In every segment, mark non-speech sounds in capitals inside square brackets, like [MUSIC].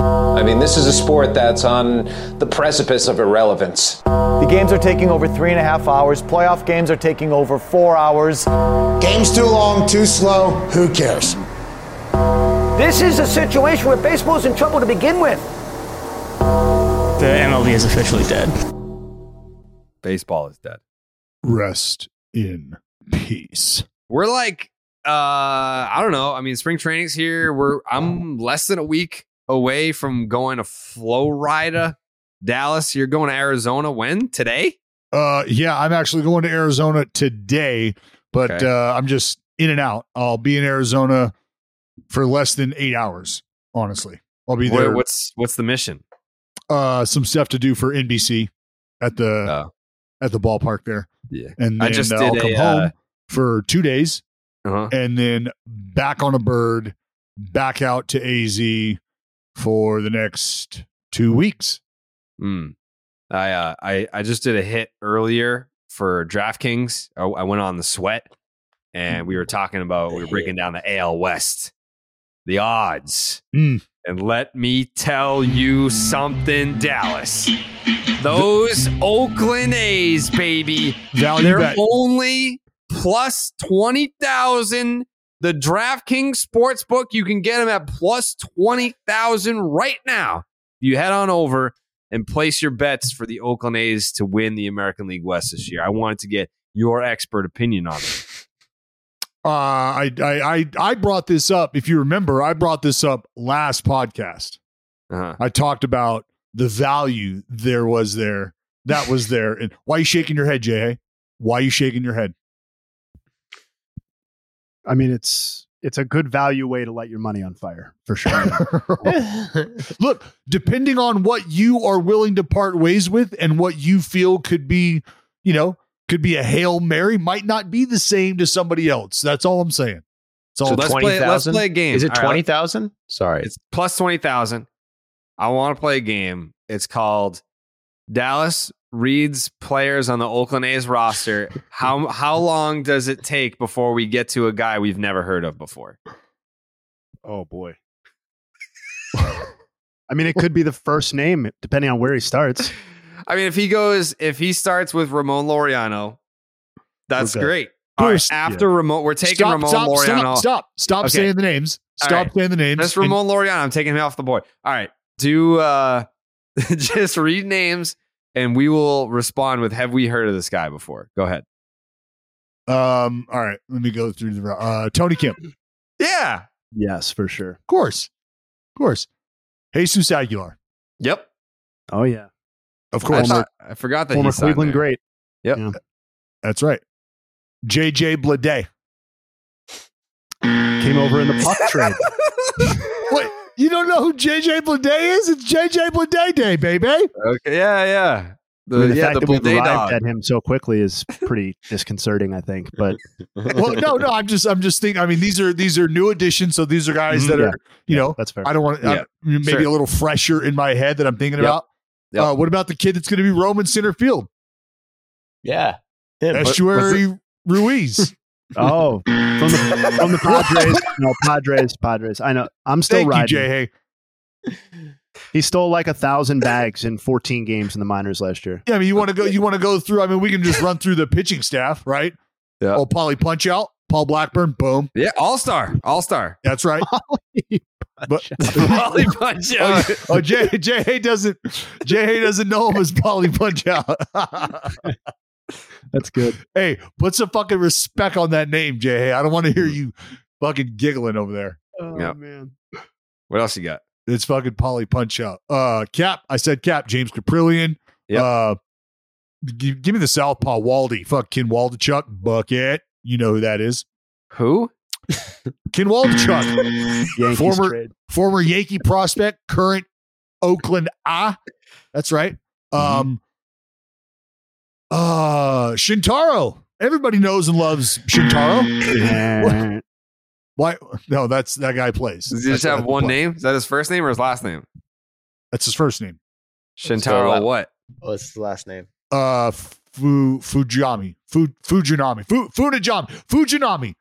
I mean, this is a sport that's on the precipice of irrelevance. The games are taking over three and a half hours. Playoff games are taking over four hours. Game's too long, too slow. Who cares? This is a situation where baseball's in trouble to begin with. The MLB is officially dead. Baseball is dead. Rest in peace. We're like, uh, I don't know. I mean, spring training's here. We're I'm less than a week away from going to Florida, Dallas. You're going to Arizona when? Today? Uh, yeah, I'm actually going to Arizona today, but Okay. uh, I'm just in and out. I'll be in Arizona for less than eight hours. Honestly, I'll be there. what's what's the mission? uh, some stuff to do for NBC at the Oh, at the ballpark there, yeah. and I just uh, did I'll come a, home uh, for two days, Uh-huh. and then back on a bird, back out to AZ for the next two weeks. Mm. I uh, I I just did a hit earlier for DraftKings. I, I went on the sweat, and we were talking about we were breaking down the AL West, the odds. Mm. And let me tell you something, Dallas. Those Oakland A's, baby, they're bet. only plus twenty thousand. The DraftKings Sportsbook, you can get them at plus twenty thousand right now. You head on over and place your bets for the Oakland A's to win the American League West this year. I wanted to get your expert opinion on it. Uh, I, I I I brought this up. If you remember, I brought this up last podcast. Uh-huh. I talked about the value there was there that was there. And why are you shaking your head, Jay? Why are you shaking your head? I mean, it's it's a good value way to light your money on fire for sure. [LAUGHS] Look, depending on what you are willing to part ways with and what you feel could be, you know, could be a hail mary, might not be the same to somebody else. That's all I'm saying. That's all. So let's play. Let's play a game. Is it All right, twenty thousand? Sorry. It's plus 20,000. I want to play a game. It's called Dallas reads players on the Oakland A's roster. How how long does it take before we get to a guy we've never heard of before? oh boy. I mean, it could be the first name depending on where he starts. [LAUGHS] I mean, if he goes, if he starts with Ramon Laureano, that's We're great. All right, First- after Ramon, we're taking stop, Ramon stop, Laureano. stop, stop, stop Okay. saying the names. Stop right. saying the names. That's And- Ramon Laureano. I'm taking him off the board. All right, do uh, [LAUGHS] just read names, and we will respond with "Have we heard of this guy before?" Go ahead. Um, all right, let me go through the uh Tony Kemp. Yeah. Yes, for sure. Of course. Of course. Jesus Aguilar. Yep. Oh yeah, Of I, course. thought- I forgot that former he's Cleveland there. great. Yep. Yeah. That's right. JJ Bleday. Came over in the Puk trade. [LAUGHS] What? You don't know who JJ Bleday is? It's JJ Bleday, baby. Okay. Yeah. Yeah. The, I mean, the yeah, fact the that we've arrived dog. at him so quickly is pretty [LAUGHS] disconcerting, I think. But [LAUGHS] Well, no, no, I'm just I'm just thinking I mean these are these are new additions, so these are guys Mhm. that Yeah. are, you know, that's fair. I don't want to Yeah. maybe Sure. a little fresher in my head that I'm thinking Yep. about. Yep. Uh, what about the kid that's going to be Roman center field? Yeah. Him. Esteury Ruiz. Oh, from the from the [LAUGHS] Padres. No, Padres, Padres. I know. I'm still Thank you, riding. Jay. Hey. He stole like a thousand bags in 14 games in the minors last year. Yeah, I mean, you want to go? You want to go through? I mean, we can just run through the pitching staff, right? Yeah. Oh, Polly Punch Out, Paul Blackburn, boom. Yeah. All star. All star. That's right. [LAUGHS] But Polly Punch [LAUGHS] Out. oh, oh Jay Jay doesn't Jay doesn't know him as Polly Punch Out. That's good. hey, put some fucking respect on that name, Jay. I don't want to hear you fucking giggling over there. Oh Yep. man. What else you got? It's fucking Polly Punch Out. Uh, Cap. I said Cap. James Kaprielian. Yep. Uh, gi- give me the Southpaw Waldy. Fuck Ken Waldichuk. Bucket. You know who that is. Who? [LAUGHS] Ken Waldichuk. [LAUGHS] Yankees Former- trade. former Yankee prospect, current Oakland Ah. That's right. Um uh Shintaro. Everybody knows and loves Shintaro. [LAUGHS] Why no, that's that guy plays. Does he just That's- have one play. name? Is that his first name or his last name? That's his first name. Shintaro So, what? What's the last name? Uh Fu Fujami. Fu Fujinami. Fu Funajami. Fujinami.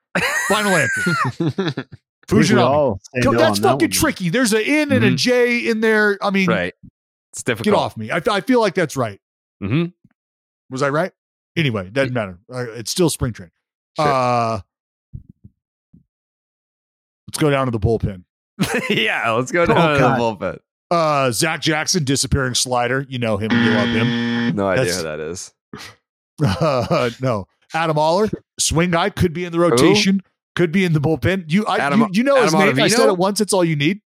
Final [LAUGHS] answer. I Fujinami. Come- no That's on that fucking one. tricky. There's an N and a Mhm. J in there. I mean, Right. It's difficult. get off me. I, I feel like that's right. hmm Was I right? Anyway, it doesn't matter. It's still spring training. Sure. Uh, let's go down to the bullpen. [LAUGHS] yeah, let's go down Oh, to God. the bullpen. Uh, Zach Jackson, disappearing slider. You know him. You love him. No idea That's- who that is. Uh, [LAUGHS] no, Adam Oller, swing guy, could be in the rotation. Could be in the bullpen. You, I, Adam- you, you know his Adam name. I said it once. It's all you need.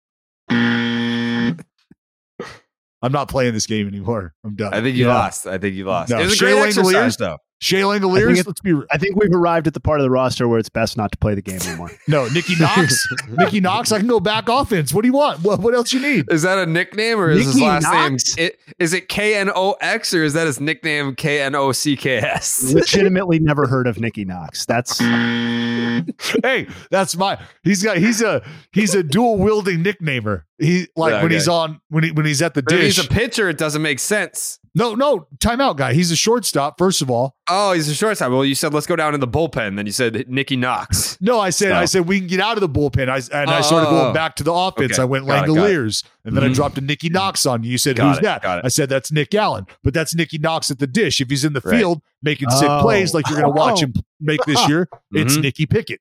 I'm not playing this game anymore. I'm done. I think you Yeah. lost. I think you lost. No, It was a Shea great Langeliers? exercise, though. Shea I think Langeliers. Let's be real. I think we've arrived at the part of the roster where it's best not to play the game anymore. [LAUGHS] No, Nikki Knox. Nikki Knox. I can go back offense. What do you want? What, what else you need? Is that a nickname or is his last Knox? name? It, is it K N O X or is that his nickname K N O C K S? [LAUGHS] Legitimately never heard of Nicky Knox. That's hey, that's my. He's got. He's a. He's a dual wielding nicknamer. He like when Okay. he's on when he when he's at the But if dish. he's a pitcher, it doesn't make sense. No, no, timeout guy. He's a shortstop. First of all, Oh, he's a shortstop. Well, you said let's go down in the bullpen. Then you said Nicky Knox. no, I said No. I said we can get out of the bullpen. I and I Oh, started oh, going oh. back to the offense. Okay. I went Got it, got it. And then I Mhm. dropped a Nicky Knox on you. You said Got who's it, that? I said that's Nick Allen, but that's Nicky Knox at the dish. If he's in the Right. field making sick Oh. plays like you're going to watch him make this year, it's Mhm. Nicky Pickett.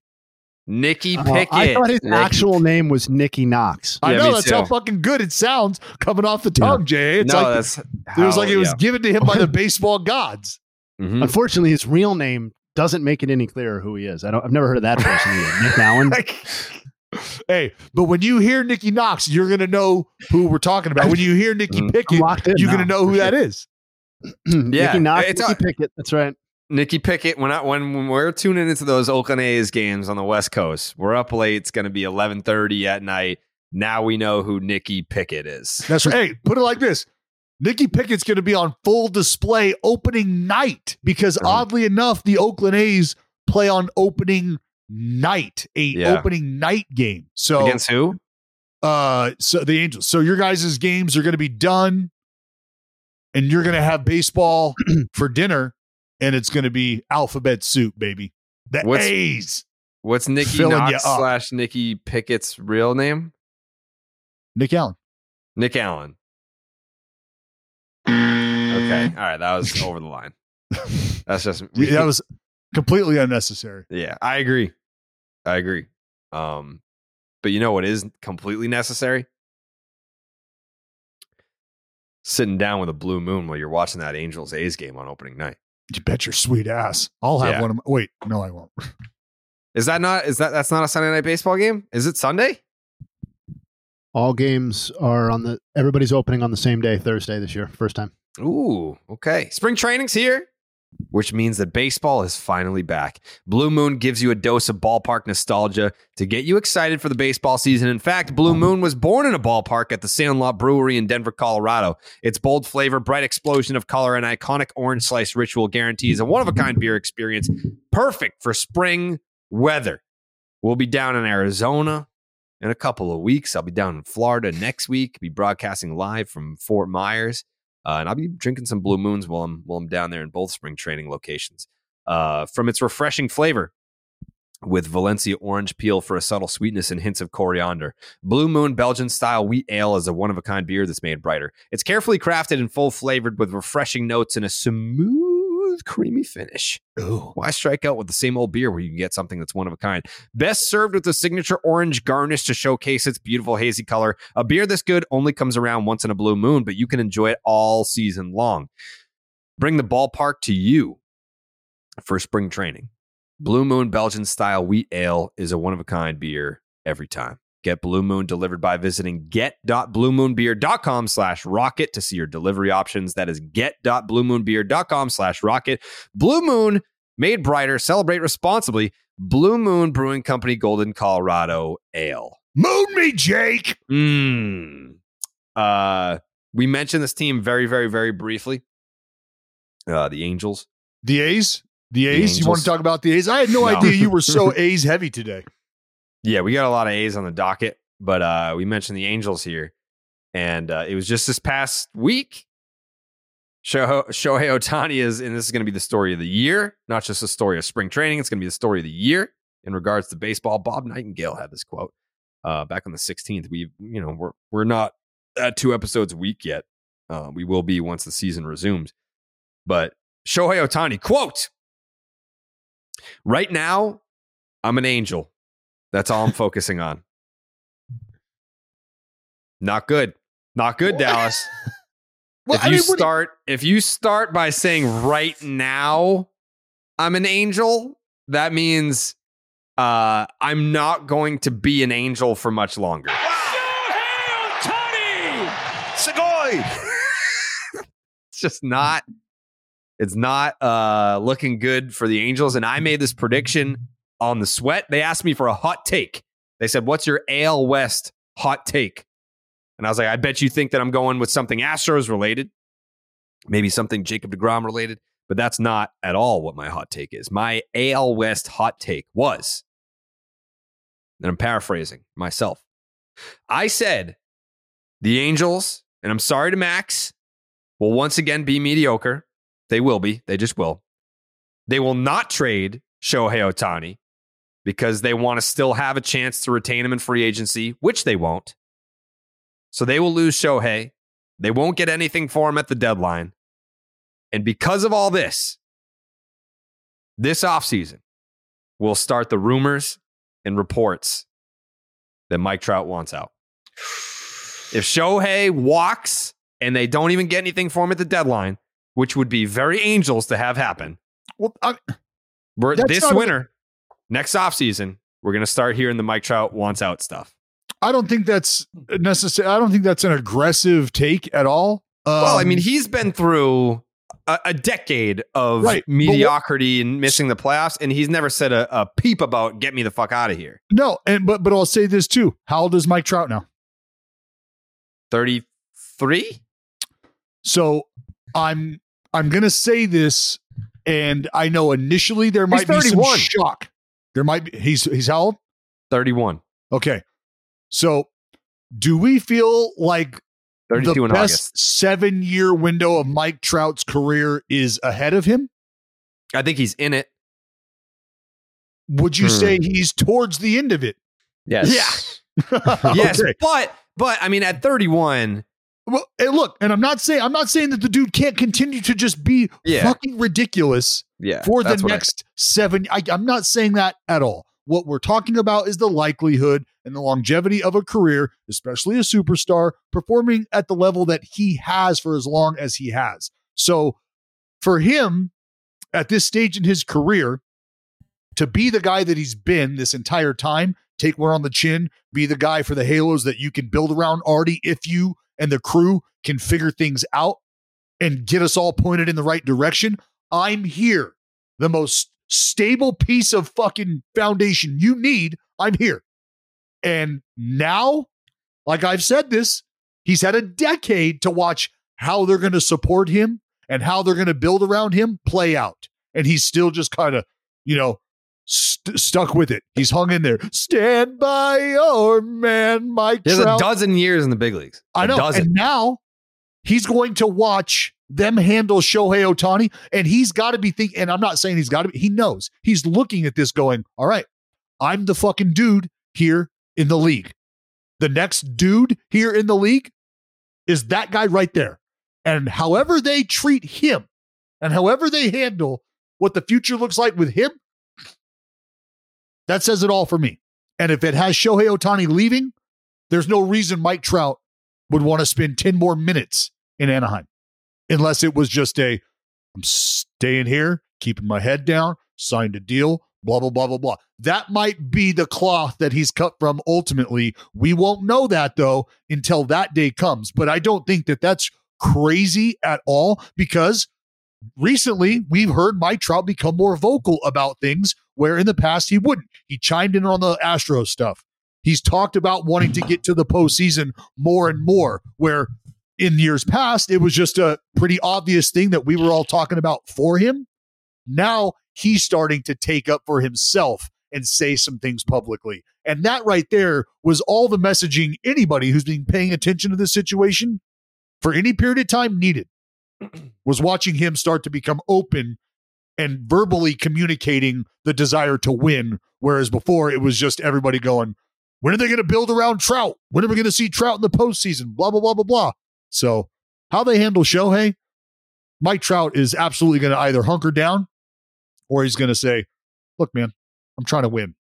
Nicky Uh, Pickett. I thought his Nicky- actual name was Nicky Knox. I know me that's how fucking good it sounds coming off the tongue, Jay. It's no, like that's it was like it was yeah. given to him by the [LAUGHS] baseball gods. Mhm. Unfortunately, his real name doesn't make it any clearer who he is. I don't. I've never heard of that person either. Nick [LAUGHS] Allen. [LAUGHS] Hey, but when you hear Nicky Knox, you're gonna know who we're talking about. When you hear Nicky Mhm. Pickett, you're now, gonna know who that sure. is. [CLEARS THROAT] Nicky Knox, it's Nicky a- Pickett. That's right. Nicky Pickett. When I, when when we're tuning into those Oakland A's games on the West Coast, we're up late. It's going to be eleven thirty at night. Now we know who Nicky Pickett is. That's right. Hey, put it like this. Nicky Pickett's going to be on full display opening night because Mhm. oddly enough, the Oakland A's play on opening night, a Yeah. opening night game. So Against who? uh so the angels so your guys' games are going to be done and you're going to have baseball [CLEARS THROAT] for dinner and it's going to be alphabet soup baby the What's- a's What's Nicky Filling Knox slash Nicky Pickett's real name? nick allen Nick Allen. Okay. All right. That was [LAUGHS] over the line. That's just that [LAUGHS] was completely unnecessary Yeah, I agree. I agree. Um, but you know what is completely necessary? Sitting down with a blue moon while you're watching that Angels A's game on opening night. You bet your sweet ass i'll have Yeah. one of my wait no i won't [LAUGHS] Is that not? Is that that's not a Sunday night baseball game? Is it Sunday? All games are on the. Everybody's opening on the same day, Thursday this year, first time. Ooh, okay. Spring training's here, which means that baseball is finally back. Blue Moon gives you a dose of ballpark nostalgia to get you excited for the baseball season. In fact, Blue Moon was born in a ballpark at the Sandlot Brewery in Denver, Colorado. Its bold flavor, bright explosion of color, and iconic orange slice ritual guarantees a one of a kind beer experience perfect for spring weather. We'll be down in Arizona in a couple of weeks. I'll be down in Florida next week, be broadcasting live from Fort Myers. Uh, and I'll be drinking some Blue Moons while I'm while I'm down there in both spring training locations. Uh, from its refreshing flavor, with Valencia orange peel for a subtle sweetness and hints of coriander, Blue Moon Belgian style wheat ale is a one of a kind beer that's made brighter. It's carefully crafted and full flavored with refreshing notes and a smooth smooth, creamy finish. Ooh. Why strike out with the same old beer where you can get something that's one of a kind? Best served with a signature orange garnish to showcase its beautiful hazy color. A beer this good only comes around once in a blue moon, but you can enjoy it all season long. Bring the ballpark to you for spring training. Blue Moon Belgian style wheat ale is a one of a kind beer every time. Get Blue Moon delivered by visiting get.bluemoonbeer.com slash rocket to see your delivery options. That is get.bluemoonbeer.com slash rocket. Blue Moon, made brighter, celebrate responsibly. Blue Moon Brewing Company, Golden, Colorado Ale. Moon me, Jake. Mm. Uh, we mentioned this team very, very, very briefly. Uh, the Angels. The A's? The A's? you want to talk about the A's? I had no, No. idea you were so [LAUGHS] A's heavy today. Yeah, we got a lot of A's on the docket, but uh, we mentioned the Angels here, and uh, it was just this past week. Shohei, Ohtani is, and this is going to be the story of the year, not just the story of spring training. It's going to be the story of the year in regards to baseball. Bob Nightingale had this quote uh, back on the 16th. We, you know, we're we're not at two episodes a week yet. Uh, we will be once the season resumes. But Shohei Ohtani quote: Right now, I'm an angel. That's all I'm focusing on. Not good. Not good, Dallas. [LAUGHS] Well, if I you mean, what do you- start if you start by saying right now I'm an angel, that means uh, I'm not going to be an angel for much longer. [LAUGHS] it's just not it's not uh looking good for the angels and i made this prediction on the sweat they asked me for a hot take they said what's your al west hot take and i was like i bet you think that i'm going with something astros related maybe something jacob deGrom related but that's not at all what my hot take is my al west hot take was and i'm paraphrasing myself i said the angels and i'm sorry to max will once again be mediocre. They will be. They just will. They will not trade Shohei Ohtani because they want to still have a chance to retain him in free agency, which they won't. So they will lose Shohei. They won't get anything for him at the deadline. And because of all this, this offseason, we'll start the rumors and reports that Mike Trout wants out. If Shohei walks and they don't even get anything for him at the deadline, which would be very angels to have happen. Well, I, We're, this winter, next offseason, we're going to start hearing the Mike Trout wants out stuff. I don't think that's necessary. I don't think that's an aggressive take at all. well, I Um, mean, he's been through a, a decade of Right, but what- mediocrity and missing the playoffs, and he's never said a, a peep about get me the fuck out of here. no, and but but I'll say this too. How old is Mike Trout now? 33? So I'm I'm gonna say this, and I know initially there might be some shock. There might be he's he's how old? 31. Okay. So do we feel like the in best August. seven year window of Mike Trout's career is ahead of him? I think he's in it. Would you Hmm. say he's towards the end of it? Yes. [LAUGHS] [LAUGHS] Yes, Okay. but but I mean at 31, Well, hey, look, and I'm not saying I'm not saying that the dude can't continue to just be Yeah. fucking ridiculous yeah, for the what I- next seven. I, I'm not saying that at all. What we're talking about is the likelihood and the longevity of a career, especially a superstar, performing at the level that he has for as long as he has. So for him at this stage in his career, to be the guy that he's been this entire time, take one on the chin, be the guy for the halos that you can build around Arte if you and the crew can figure things out and get us all pointed in the right direction. I'm here. The most stable piece of fucking foundation you need. I'm here. And now, like I've said this, he's had a decade to watch how they're going to support him and how they're going to build around him play out. And he's still just kind of, you know, st- stuck with it. He's hung in there. Stand by your man, Mike He has a dozen years in the big leagues. I A know. dozen. And now he's going to watch them handle Shohei Ohtani, and he's got to be thinking. And I'm not saying he's got to be. He knows he's looking at this, going, "All right, I'm the fucking dude here in the league. The next dude here in the league is that guy right there. And however they treat him, And however they handle what the future looks like with him, that says it all for me. And if it has Shohei Ohtani leaving, there's no reason Mike Trout would want to spend 10 more minutes in Anaheim unless it was just a I'm staying here, keeping my head down, signed a deal, blah, blah, blah, blah, blah. That might be the cloth that he's cut from ultimately. We won't know that though until that day comes. But I don't think that that's crazy at all because recently we've heard Mike Trout become more vocal about things where in the past he wouldn't. He chimed in on the Astros stuff. He's talked about wanting to get to the postseason more and more, where in years past, it was just a pretty obvious thing that we were all talking about for him. Now he's starting to take up for himself and say some things publicly. And that right there was all the messaging anybody who's been paying attention to this situation for any period of time needed was watching him start to become open and verbally communicating the desire to win. Whereas before it was just everybody going, when are they going to build around Trout? When are we going to see Trout in the postseason? Blah, blah, blah, blah, blah. So, how they handle Shohei, Mike Trout is absolutely going to either hunker down or he's going to say, look, man, I'm trying to win.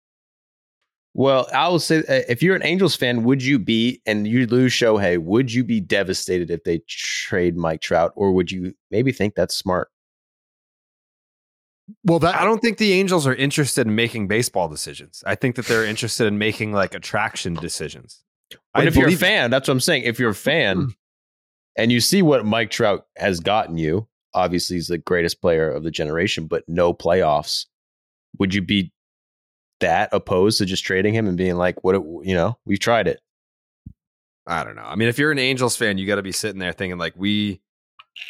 Well, I will say, uh, if you're an Angels fan, would you be, and you lose Shohei, would you be devastated if they trade Mike Trout, or would you maybe think that's smart? Well, that I don't think the Angels are interested in making baseball decisions. I think that they're interested in making like attraction decisions. But I if you're a fan, that's what I'm saying. If you're a fan mm-hmm. and you see what Mike Trout has gotten you, obviously he's the greatest player of the generation, but no playoffs. Would you be that opposed to just trading him and being like, what, it, you know, we've tried it? I don't know. I mean, if you're an Angels fan, you got to be sitting there thinking like we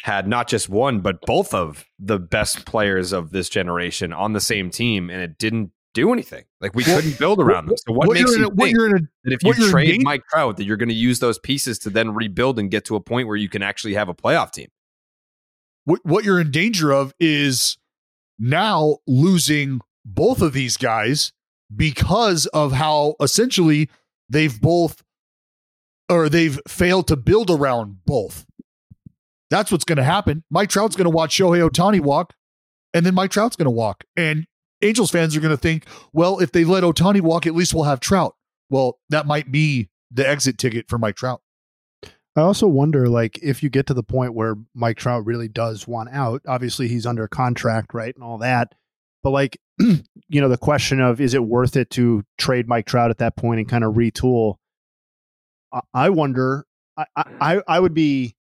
had not just one, but both of the best players of this generation on the same team, and it didn't do anything. Like we Well, couldn't build around them. So what, what makes you a- think a- that if you trade Mike Trout, that you're going to use those pieces to then rebuild and get to a point where you can actually have a playoff team? what, what you're in danger of is now losing both of these guys because of how essentially they've both or they've failed to build around both. That's what's going to happen. Mike Trout's going to watch Shohei Ohtani walk, and then Mike Trout's going to walk. And Angels fans are going to think, well, if they let Ohtani walk, at least we'll have Trout. Well, that might be the exit ticket for Mike Trout. I also wonder, like, if you get to the point where Mike Trout really does want out, obviously he's under contract, right, and all that. But like, [CLEARS THROAT] you know, the question of is it worth it to trade Mike Trout at that point and kind of retool? I, I wonder. I, I I would be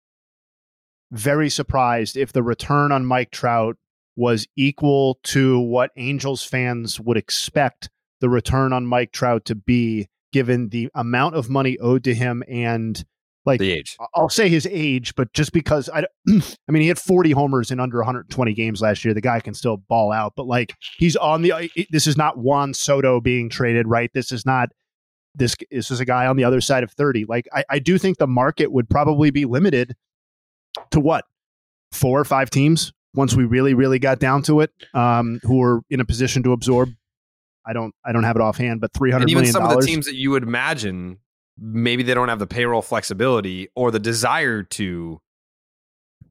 very surprised if the return on Mike Trout was equal to what Angels fans would expect the return on Mike Trout to be, given the amount of money owed to him and like The age. I'll say his age, but just because I, [CLEARS THROAT] I mean, he had 40 homers in under 120 games last year. The guy can still ball out, but like he's on the. This is not Juan Soto being traded, right? This is not this. This is a guy on the other side of 30. Like I, I do think the market would probably be limited to what four or five teams once we really, really got down to it, um, who were in a position to absorb. I don't, I don't have it offhand, but 300 And even some of the teams that you would imagine, maybe they don't have the payroll flexibility or the desire to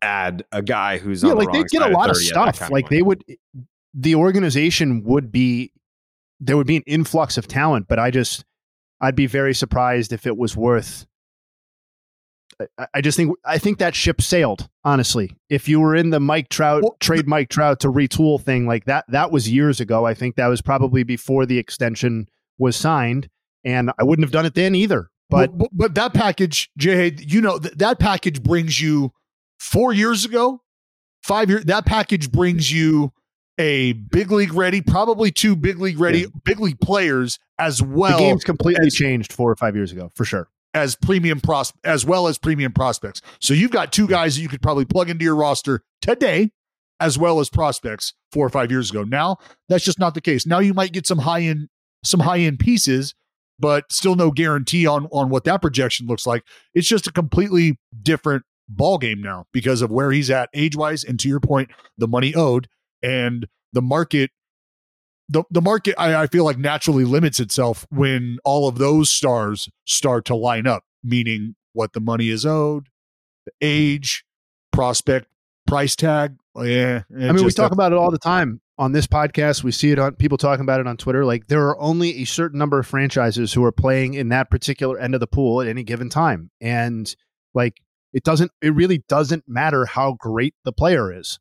add a guy who's yeah, on the like they get a lot of 30 stuff. Like they would, the organization would be, there would be an influx of talent. But I just, I'd be very surprised if it was worth. I, just think I think that ship sailed. Honestly, if you were in the Mike Trout trade Mike Trout to retool thing like that, that was years ago. I think that was probably before the extension was signed, and I wouldn't have done it then either. But but, but that package, Jay, you know th- that package brings you four years ago, five years. That package brings you a big league ready, probably two big league ready, big league players as well. the game's completely as- changed four or five years ago, for sure. As premium pros as well as premium prospects. So you've got two guys that you could probably plug into your roster today, as well as prospects four or five years ago. Now that's just not the case. Now you might get some high end some high end pieces, but still no guarantee on on what that projection looks like. It's just a completely different ball game now because of where he's at age wise, and to your point, the money owed and the market the, the market I, I feel like naturally limits itself when all of those stars start to line up, meaning what the money is owed, the age, prospect, price tag, yeah. I mean, we talk about it all the time on this podcast. We see it on people talking about it on Twitter. Like there are only a certain number of franchises who are playing in that particular end of the pool at any given time, and like it doesn't. It really doesn't matter how great the player is,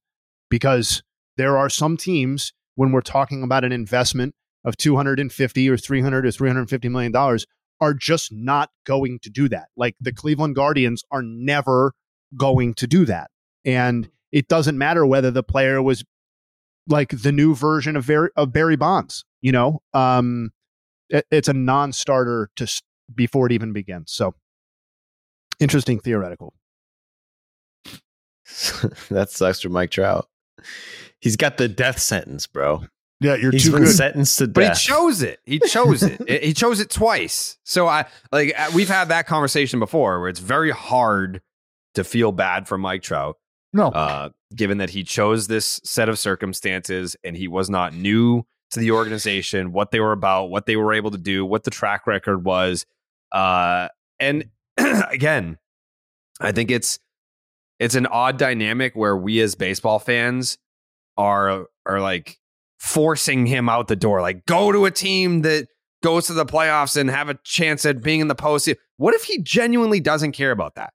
because there are some teams when we're talking about an investment of 250 or 300 or 350 million dollars are just not going to do that. Like the Cleveland Guardians are never going to do that. And it doesn't matter whether the player was like the new version of Barry, of Barry Bonds, you know? Um it, it's a non-starter to before it even begins. So interesting theoretical. [LAUGHS] that sucks for Mike Trout. He's got the death sentence, bro. Yeah, you're He's too been good. sentenced to death. But he chose it. He chose it. [LAUGHS] It- he chose it twice. So I like uh, we've had that conversation before where it's very hard to feel bad for Mike Trout. No. Uh, given that he chose this set of circumstances and he was not new to the organization, what they were about, what they were able to do, what the track record was. Uh, and [CLEARS THROAT] again, I think it's it's an odd dynamic where we as baseball fans are are like forcing him out the door. Like, go to a team that goes to the playoffs and have a chance at being in the postseason. What if he genuinely doesn't care about that?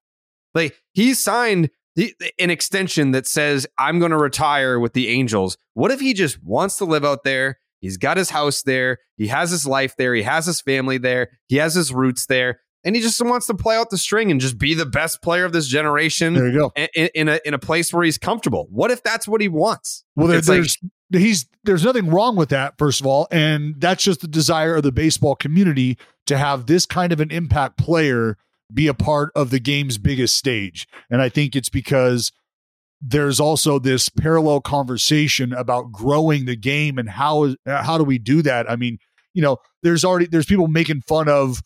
Like, he signed the, an extension that says, I'm going to retire with the Angels. What if he just wants to live out there? He's got his house there. He has his life there. He has his family there. He has his roots there. And he just wants to play out the string and just be the best player of this generation There you go. in, in- a in a place where he's comfortable. What if that's what he wants? Well, there, It's like- there's he's there's nothing wrong with that, first of all, and that's just the desire of the baseball community to have this kind of an impact player be a part of the game's biggest stage. And I think it's because there's also this parallel conversation about growing the game and how how do we do that? I mean, you know, there's already there's people making fun of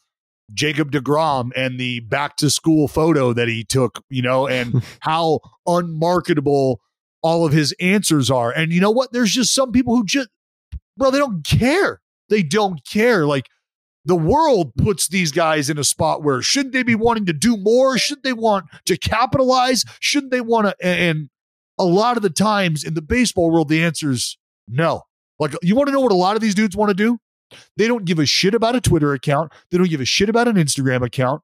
Jacob DeGrom and the back to school photo that he took, you know, and [LAUGHS] how unmarketable all of his answers are. And you know what? There's just some people who just, bro, they don't care. They don't care. Like the world puts these guys in a spot where shouldn't they be wanting to do more? Shouldn't they want to capitalize? Shouldn't they want to? And a lot of the times in the baseball world, the answer is no. Like, you want to know what a lot of these dudes want to do? They don't give a shit about a Twitter account. They don't give a shit about an Instagram account.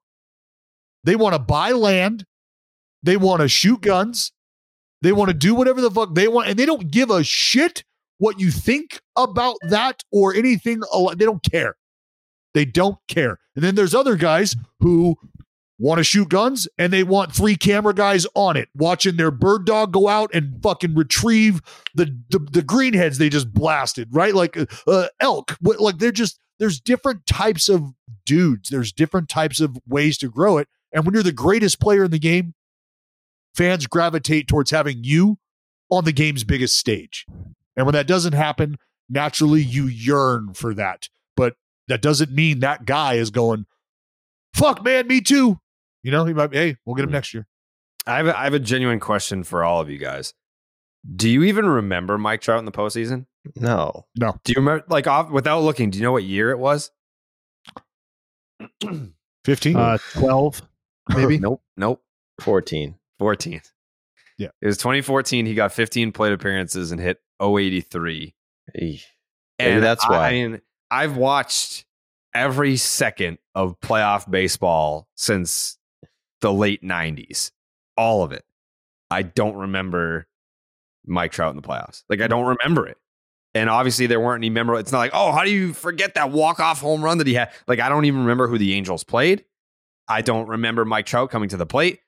They want to buy land. They want to shoot guns. They want to do whatever the fuck they want. And they don't give a shit what you think about that or anything. They don't care. They don't care. And then there's other guys who want to shoot guns and they want three camera guys on it watching their bird dog go out and fucking retrieve the the, the greenheads they just blasted right? Like uh, uh, elk like they're just there's different types of dudes. There's different types of ways to grow it. And when you're the greatest player in the game fans gravitate towards having you on the game's biggest stage. And when that doesn't happen naturally you yearn for that. But that doesn't mean that guy is going fuck man me too you know he might be, hey we'll get him next year I have a, I have a genuine question for all of you guys. Do you even remember Mike Trout in the postseason? No. No. Do you remember, like, off, without looking, do you know what year it was? [CLEARS THROAT] 15 Uh, 12, maybe. [LAUGHS] nope. Nope. 14. 14. Yeah. It was 2014. He got 15 plate appearances and hit 083. Eesh. Maybe And that's why. I mean, I've watched every second of playoff baseball since the late 90s. All of it. I don't remember Mike Trout in the playoffs. Like, I don't remember it. And obviously, there weren't any memorable. It's not like, oh, how do you forget that walk off home run that he had? Like, I don't even remember who the Angels played. I don't remember Mike Trout coming to the plate.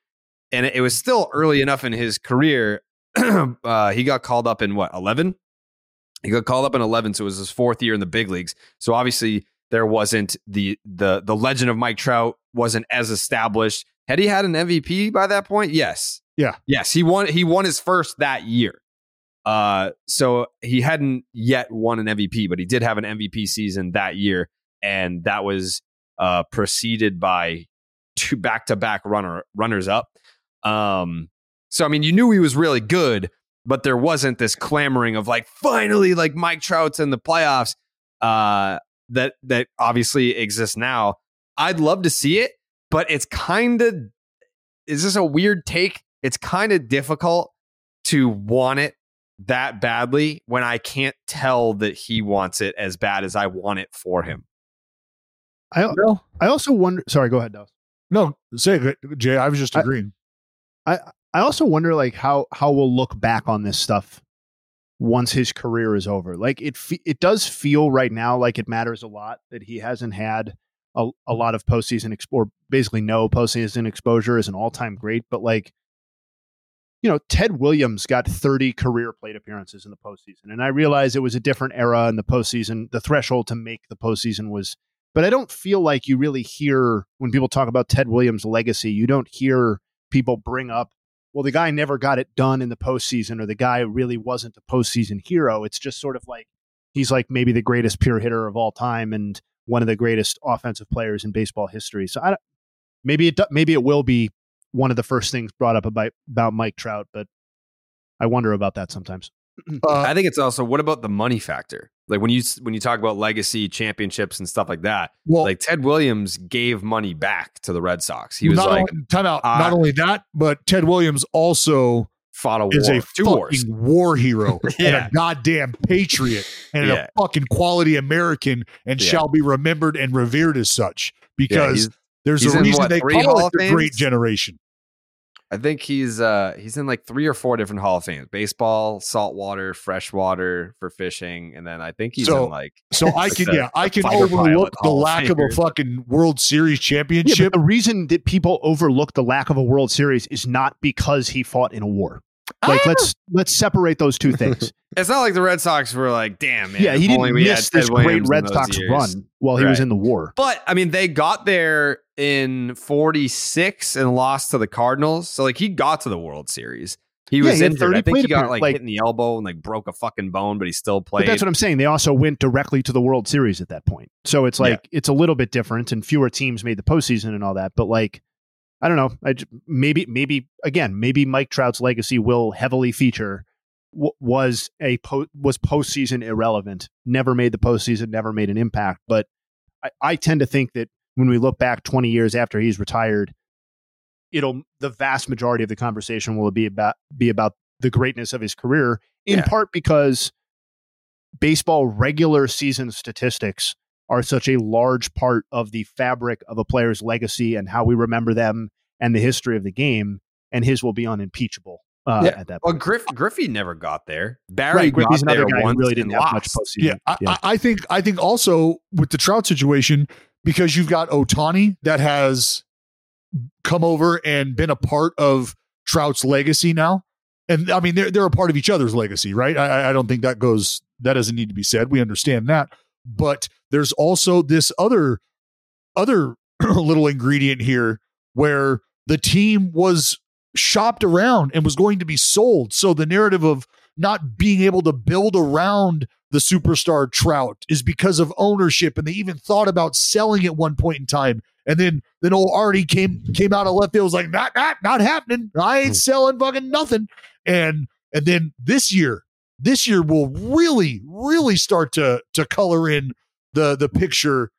And it, was still early enough in his career. [CLEARS THROAT] uh, he got called up in what, 11? He got called up in 11, so it was his fourth year in the big leagues. So obviously, there wasn't the the the legend of Mike Trout wasn't as established. Had he had an MVP by that point? Yes. Yeah. Yes, he won he won his first that year. Uh so he hadn't yet won an MVP, but he did have an MVP season that year and that was uh preceded by two back-to-back runner runners up. Um so I mean you knew he was really good, but there wasn't this clamoring of like finally like Mike Trout's in the playoffs uh that that obviously exists now. I'd love to see it, but it's kind of is this a weird take? It's kind of difficult to want it that badly when I can't tell that he wants it as bad as I want it for him. I I also wonder. Sorry, go ahead, Dawes. No, say it, Jay. I was just agreeing. I I also wonder like how how we'll look back on this stuff once his career is over. Like it it does feel right now like it matters a lot that he hasn't had a, a lot of postseason exp- or basically no postseason exposure is an all time great. But like you know, Ted Williams got 30 career plate appearances in the postseason, and I realize it was a different era in the postseason. The threshold to make the postseason was, but I don't feel like you really hear when people talk about Ted Williams' legacy. You don't hear people bring up, well, the guy never got it done in the postseason, or the guy really wasn't a postseason hero. It's just sort of like he's like maybe the greatest pure hitter of all time and one of the greatest offensive players in baseball history. So I don't, maybe it maybe it will be one of the first things brought up about about Mike Trout, but I wonder about that sometimes. [CLEARS THROAT] Uh, I think it's also what about the money factor? Like when you when you talk about legacy championships and stuff like that. Well- like Ted Williams gave money back to the Red Sox. He was not like only, time out. uh, not only that, but Ted Williams also fought a is war, a two fucking wars. war hero [LAUGHS] and a goddamn patriot and Yeah. a fucking quality American and Yeah. shall be remembered and revered as such because he's- there's he's a reason what, they three call Hall it the Great Generation. I think he's uh he's in like three or four different Hall of Fames: baseball, saltwater, freshwater for fishing, and then I think he's So- in like So I can yeah I can overlook the Hall lack of a fucking World Series championship. but the reason that people overlook the lack of a World Series is not because he fought in a war. Like oh. let's let's separate those two things. [LAUGHS] It's not like the Red Sox were like, "Damn, man, yeah, he didn't only we had miss this great in Red Sox years." run while he was in the war. But I mean, they got there in '46 and lost to the Cardinals. So like, he got to the World Series. He was had injured. 30 I think he got like, like- hit in the elbow and like broke a fucking bone, but he still But played. that's what I'm saying. They also went directly to the World Series at that point. So it's Yeah. like it's a little bit different, and fewer teams made the postseason and all that. But like, I don't know. I maybe maybe again maybe Mike Trout's legacy will heavily feature w- was a po- was postseason irrelevant. Never made the postseason. Never made an impact. But I, I tend to think that when we look back 20 years after he's retired, it'll the vast majority of the conversation will be about be about the greatness of his career. In Yeah. part because baseball regular season statistics are such a large part of the fabric of a player's legacy and how we remember them and the history of the game. And his will be unimpeachable uh, Yeah. at that Well, point. Griff, Griffey never got there. Barry Right, got another there guy who once really didn't have much postseason. Yeah, I, I, I think I think also with the Trout situation because you've got Ohtani that has come over and been a part of Trout's legacy now, and I mean they're they're a part of each other's legacy, right? I, I- I don't think that goes that doesn't need to be said. We understand that, but there's also this other other [CLEARS THROAT] little ingredient here where the team was shopped around and was going to be sold. So the narrative of not being able to build around the superstar Trout is because of ownership, and they even thought about selling at one point in time. And then then old Arte came came out of left field was like, not not not happening. I ain't hmm. selling fucking nothing. And and then this year, this year will really really start to to color in the the picture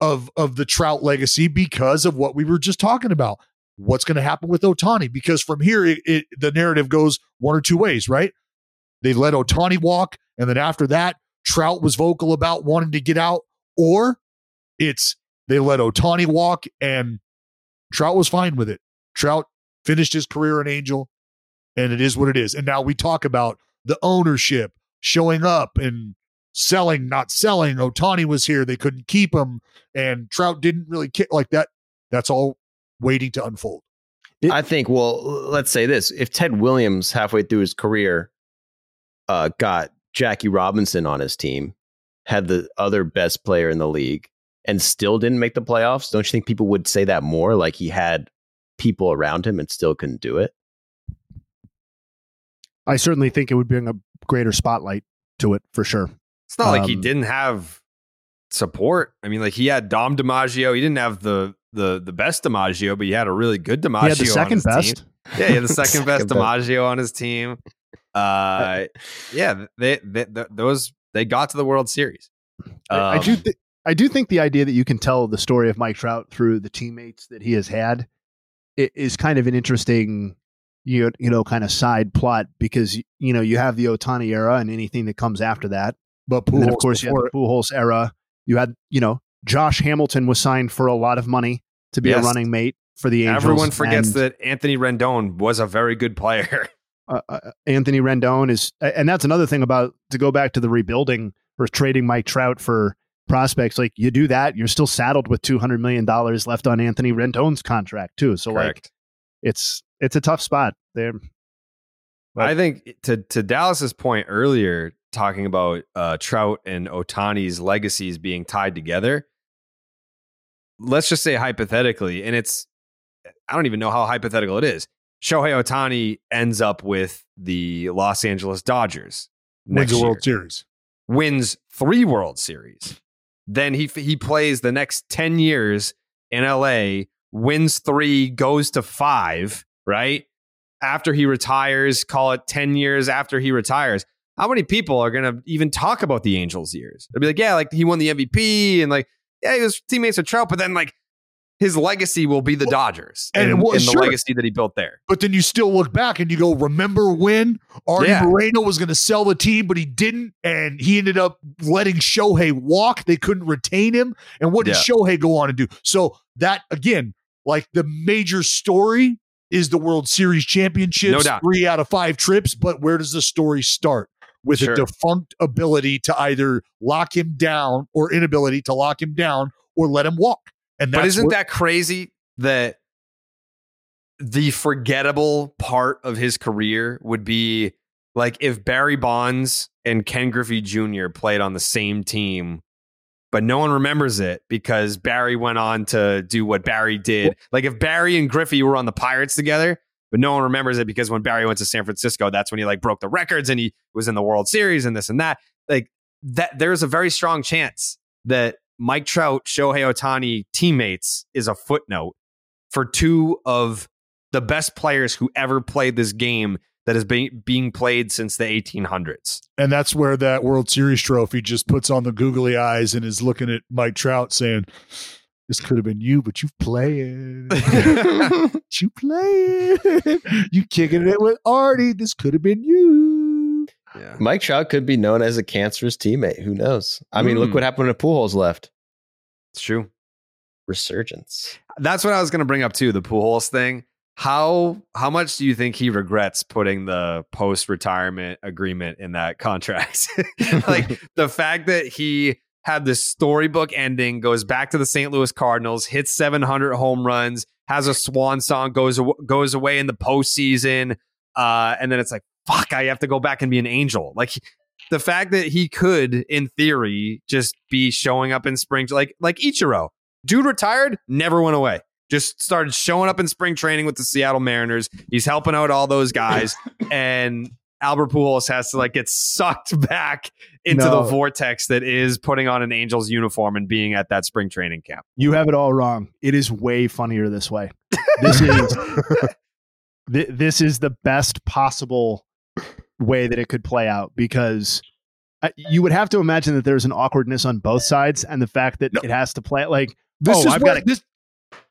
of of the Trout legacy because of what we were just talking about. What's going to happen with Ohtani? Because from here, it, it, the narrative goes one or two ways, right? They let Ohtani walk, and then after that, Trout was vocal about wanting to get out, or it's they let Ohtani walk, and Trout was fine with it. Trout finished his career an Angel, and it is what it is. And now we talk about the ownership showing up and selling, not selling. Ohtani was here; they couldn't keep him, and Trout didn't really kick like that. That's all waiting to unfold. I think, well, let's say this. If Ted Williams, halfway through his career, uh, got Jackie Robinson on his team, had the other best player in the league, and still didn't make the playoffs, don't you think people would say that more? Like he had people around him and still couldn't do it? I certainly think it would bring a greater spotlight to it for sure. It's not like he Um, didn't have support. I mean, like he had Dom DiMaggio. He didn't have the the the best DiMaggio, but he had a really good DiMaggio. He had the on second his best. Team. Yeah, he had the [LAUGHS] second, Second best. DiMaggio on his team. Uh, [LAUGHS] yeah, they, they, th those they got to the World Series. I, I Um, do. Th- I do think the idea that you can tell the story of Mike Trout through the teammates that he has had is kind of an interesting you you know kind of side plot because you know you have the Ohtani era and anything that comes after that. But then of Pujols course you had the Pujols era. You had you know Josh Hamilton was signed for a lot of money to be Yes. a running mate for the Angels. Everyone forgets and, that Anthony Rendon was a very good player. [LAUGHS] uh, uh, Anthony Rendon is, and that's another thing about to go back to the rebuilding or trading Mike Trout for prospects. Like you do that, you're still saddled with two hundred million dollars left on Anthony Rendon's contract too. So like it's it's a tough spot there. I think to to Dallas's point earlier, talking about uh, Trout and Ohtani's legacies being tied together. Let's just say hypothetically, and it's I don't even know how hypothetical it is. Shohei Ohtani ends up with the Los Angeles Dodgers wins next a World Series. wins three World Series. Then he he plays the next ten years in LA, wins three, goes to five, right? After he retires, call it 10 years after he retires. How many people are going to even talk about the Angels years? They'll be like, yeah, like he won the MVP and like, yeah, he was teammates with Trout, but then like his legacy will be the Dodgers and and, well, and the sure. legacy that he built there. But then you still look back and you go, remember when Arte Yeah. Moreno was going to sell the team, but he didn't, and he ended up letting Shohei walk. They couldn't retain him. And what did Yeah. Shohei go on to do? So that again, like the major story is the World Series championships, No three out of five trips. But where does the story start? With Sure. a defunct ability to either lock him down or inability to lock him down or let him walk. And that's But isn't that crazy that the forgettable part of his career would be like if Barry Bonds and Ken Griffey Jr. played on the same team, but no one remembers it because Barry went on to do what Barry did. Like if Barry and Griffey were on the Pirates together, but no one remembers it because when Barry went to San Francisco, that's when he like broke the records and he was in the World Series and this and that. Like that, there's a very strong chance that Mike Trout, Shohei Ohtani teammates is a footnote for two of the best players who ever played this game that has been being played since the 1800s. And that's where that World Series trophy just puts on the googly eyes and is looking at Mike Trout saying, This could have been you, but you playing. [LAUGHS] you playing. You kicking it with Arte. This could have been you. Yeah. Mike Trout could be known as a cancerous teammate. Who knows? I mean, look Mm. what happened when Pujols left. It's true. Resurgence. That's what I was going to bring up too, the Pujols thing. How how much do you think he regrets putting the post retirement agreement in that contract? [LAUGHS] like [LAUGHS] the fact that he had this storybook ending, goes back to the St. Louis Cardinals, hits 700 home runs, has a swan song, goes goes away in the postseason, uh, and then it's like, fuck, I have to go back and be an angel. Like the fact that he could, in theory, just be showing up in spring, like like Ichiro, dude retired, never went away. Just started showing up in spring training with the Seattle Mariners. He's helping out all those guys, [LAUGHS] and Albert Pujols has to like get sucked [LAUGHS] back into No. the vortex that is putting on an Angels uniform and being at that spring training camp. You have it all wrong. It is way funnier this way. This is [LAUGHS] thi- this is the best possible way that it could play out because I- you would have to imagine that there's an awkwardness on both sides, and the fact that it has to play like oh, This oh, is I've where- got to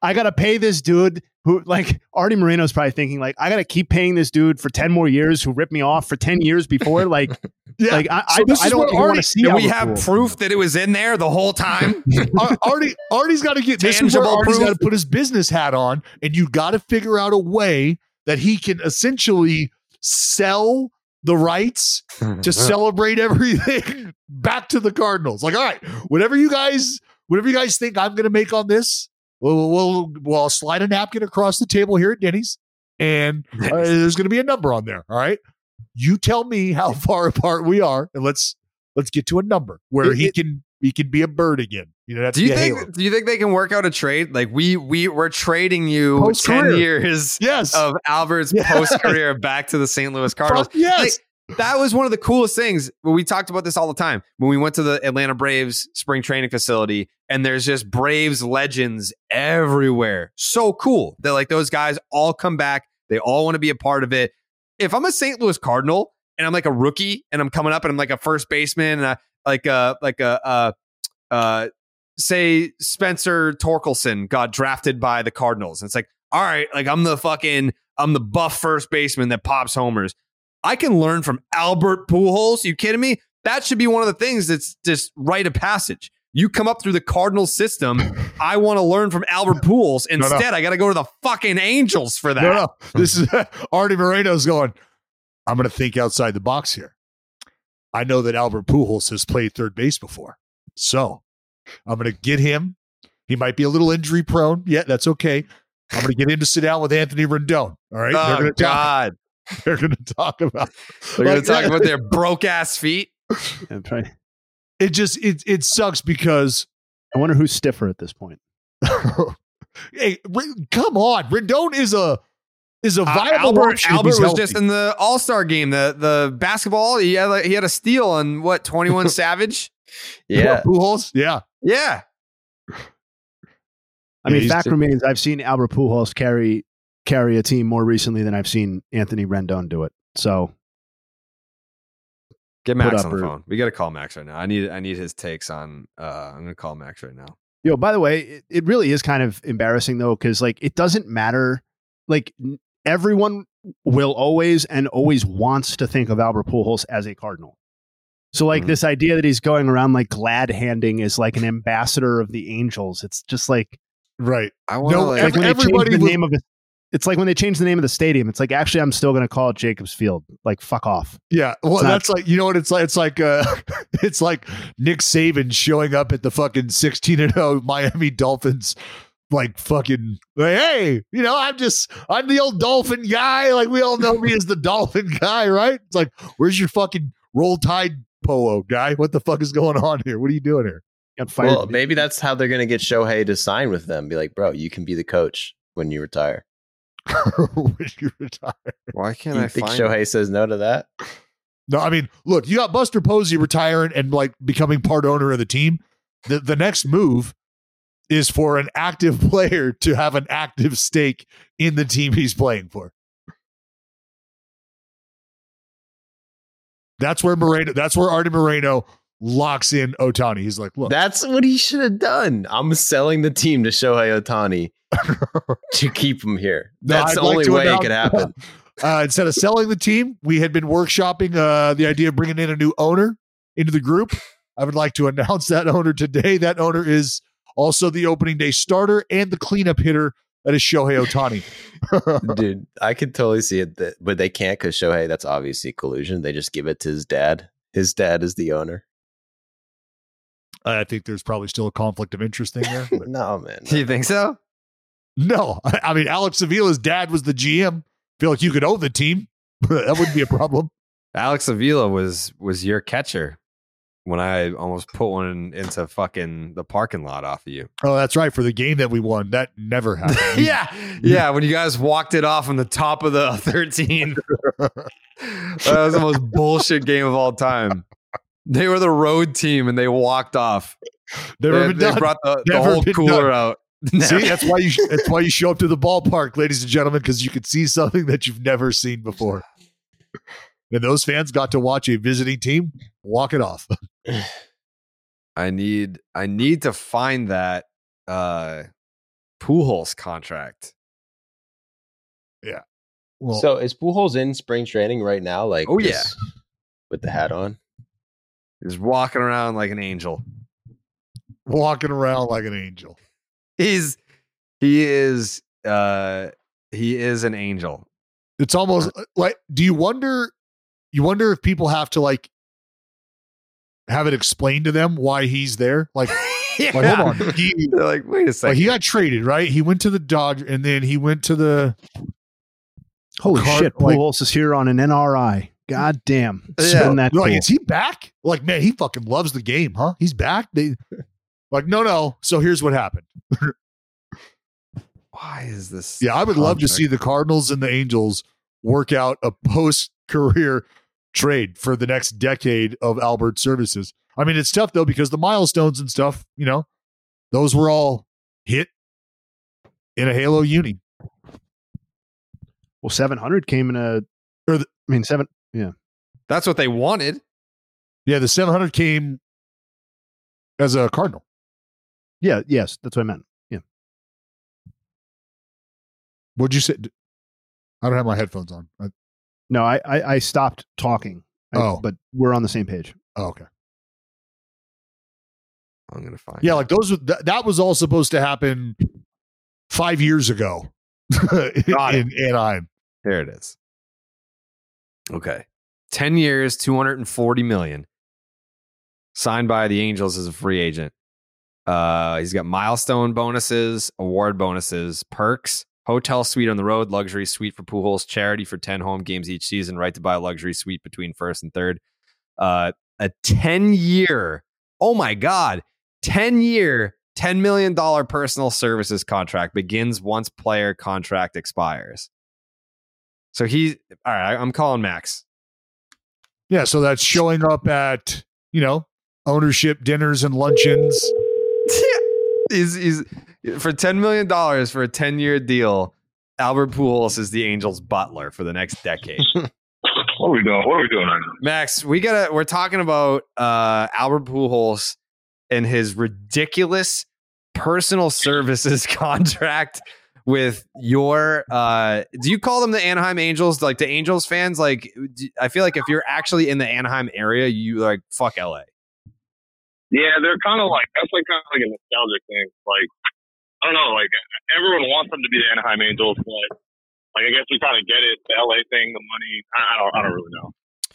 I got to pay this dude who like Arte Moreno's probably thinking like I got to keep paying this dude for 10 more years who ripped me off for 10 years before like [LAUGHS] Yeah. like I, So I, I don't want to see Do we have proof that it was in there the whole time? [LAUGHS] Arte, Arte's got to get this is where Arte's got to put his business hat on, and you got to figure out a way that he can essentially sell the rights to [LAUGHS] celebrate everything back to the Cardinals. Like, all right, whatever you guys, whatever you guys think I'm going to make on this, we'll, we'll, well, slide a napkin across the table here at Denny's, and uh, there's going to be a number on there. All right, you tell me how far [LAUGHS] apart we are, and let's let's get to a number where It- he it- can he can be a bird again. You know, that's Do you think? halo. Do you think they can work out a trade? Like we we we're trading you Post-career. ten years Yes. of Albert's [LAUGHS] Yes. post career back to the St. Louis Cardinals. Yes. Like, that was one of the coolest things. We talked about this all the time when we went to the Atlanta Braves spring training facility, and there's just Braves legends everywhere. So cool that like those guys all come back. They all want to be a part of it. If I'm a St. Louis Cardinal and I'm like a rookie and I'm coming up and I'm like a first baseman and I, like a like a uh uh say Spencer Torkelson got drafted by the Cardinals. And it's like, all right, like I'm the fucking I'm the buff first baseman that pops homers. I can learn from Albert Pujols. You kidding me? That should be one of the things that's just rite of passage. You come up through the Cardinal system. [LAUGHS] I want to learn from Albert Pujols. No, no. Instead, I got to go to the fucking Angels for that. No, no. This is [LAUGHS] Arte Moreno's going, I'm going to think outside the box here. I know that Albert Pujols has played third base before. So I'm going to get him. He might be a little injury prone. Yeah, that's okay. I'm going to get him to sit down with Anthony Rendon. All right. Oh, they're going to talk. God. [LAUGHS] They're going to talk about. They're going to talk about their [LAUGHS] broke ass feet. I'm trying. It just it it sucks because I wonder who's stiffer at this point. [LAUGHS] hey, come on, Rendon is a is a Uh, viable Albert, option Albert was healthy. just in the All Star game, the the basketball. He had like, he had a steal on what twenty one Savage. Yeah. Pujols. Yeah, Yeah, I mean, he's fact remains, I've seen Albert Pujols carry carry a team more recently than I've seen Anthony Rendon do it. So get Max on the or- phone. We got to call Max right now. I need I need his takes on. uh I'm going to call Max right now. Yo, by the way, it, it really is kind of embarrassing though, because like it doesn't matter. Like n- everyone will always and always wants to think of Albert Pujols as a Cardinal. So like Mhm. this idea that he's going around like glad handing is like an ambassador of the Angels. It's just like right. I want to No, like, like when they everybody change the was- name of it. It's like when they change the name of the stadium. It's like actually I'm still going to call it Jacobs Field. Like fuck off. Yeah, well, It's not- that's like you know what it's like. It's like uh, [LAUGHS] it's like Nick Saban showing up at the fucking sixteen and zero Miami Dolphins, like fucking like, hey, you know, I'm just I'm the old Dolphin guy. Like we all know me as the [LAUGHS] Dolphin guy, right? It's like, where's your fucking roll tide polo guy? What the fuck is going on here? What are you doing here? Well, maybe that's how they're going to get Shohei to sign with them. Be like, bro, you can be the coach when you retire. [LAUGHS] when you retire. why can't You I think find Shohei says no to that? No, I mean, look, you got Buster Posey retiring and like becoming part owner of the team. The the next move is for an active [LAUGHS] player to have an active stake in the team he's playing for. That's where Moreno. That's where Arte Moreno locks in Ohtani. He's like, look, That's what he should have done. I'm selling the team to Shohei Ohtani [LAUGHS] to keep him here. That's I'd the like only to way it could happen. [LAUGHS] uh, instead of selling the team, we had been workshopping uh, the idea of bringing in a new owner into the group. I would like to [LAUGHS] announce that owner today. That owner is also the opening day starter and the cleanup hitter. That is Shohei Ohtani. Dude, I could totally see it, that, but they can't because Shohei, that's obviously collusion. They just give it to his dad. His dad is the owner. I think there's probably still a conflict of interest thing there. but- no, man. Do you think so? No, I, mean Alex Avila's dad was the GM. Feel like you could own the team. [LAUGHS] that wouldn't be a problem. Alex Avila was was your catcher when I almost put one into fucking the parking lot off of you. Oh, that's right. For the game that we won, that never happened. [LAUGHS] yeah, yeah. When you guys walked it off on the top of the [LAUGHS] 13, that was the most bullshit game of all time. They were the road team and they walked off. Never they, been they done. brought the, the whole cooler done. out. [LAUGHS] See, that's why you that's why you show up to the ballpark, ladies and gentlemen, because you could see something that you've never seen before. And those fans got to watch a visiting team walk it off. [LAUGHS] I need I need to find that uh Pujols contract. Well, so is Pujols in spring training right now? Like, Oh, yeah. with the hat on. He's walking around like an angel. walking around like an angel. He's he is uh he is an angel. It's almost like do you wonder you wonder if people have to like have it explained to them why he's there? Like, yeah. [LAUGHS] like hold on. He [LAUGHS] They're like, wait a like second. he got traded, right? He went to the Dodge and then he went to the Holy Card- shit, like- Pujols is here on an NRI. God damn. Yeah. Isn't that like, cool? is he back? Like, man, he fucking loves the game, huh? He's back. They like, no, no. So here's what happened. Why is this? Yeah, I would love to see the Cardinals and the Angels work out a post career trade for the next decade of Albert services. I mean, it's tough though because the milestones and stuff, you know, those were all hit in a Halo uni. well, 700 came in a, Or the- I mean, seven. yeah. That's what they wanted. Yeah, the 700 came as a Cardinal. Yeah, yes, that's what I meant. Yeah. What'd you say? I don't have my headphones on. I, No, I I, I stopped talking. I- Oh. but we're on the same page. oh, okay. I'm gonna find. Yeah, like those. That, that was all supposed to happen five years ago [LAUGHS] Got in Anaheim. There it is. Okay. 10 years, 240 million. Signed by the Angels as a free agent. Uh, he's got milestone bonuses, award bonuses, perks, hotel suite on the road, luxury suite for Pujols, charity for 10 home games each season, right to buy a luxury suite between first and third. Uh, a 10 year, oh my God, 10 year, $10 million personal services contract begins once player contract expires. So he, all right, I'm calling Max. Yeah, so that's showing up at you know ownership dinners and luncheons. He's, he's for $10 million for a 10 year deal. Albert Pujols is the Angels butler for the next decade. [LAUGHS] What are we doing? What are we doing right now? Max, we gotta. We're talking about uh, Albert Pujols and his ridiculous personal services [LAUGHS] contract with your. Uh, do you call them the Anaheim Angels? Like the Angels fans? Like I feel like if you're actually in the Anaheim area, you like fuck LA. Yeah, they're kind of like that's like kind of like a nostalgic thing. Like I don't know, like everyone wants them to be the Anaheim Angels, but like I guess we kind of get it. The LA thing, the money. I, I don't. I don't really know.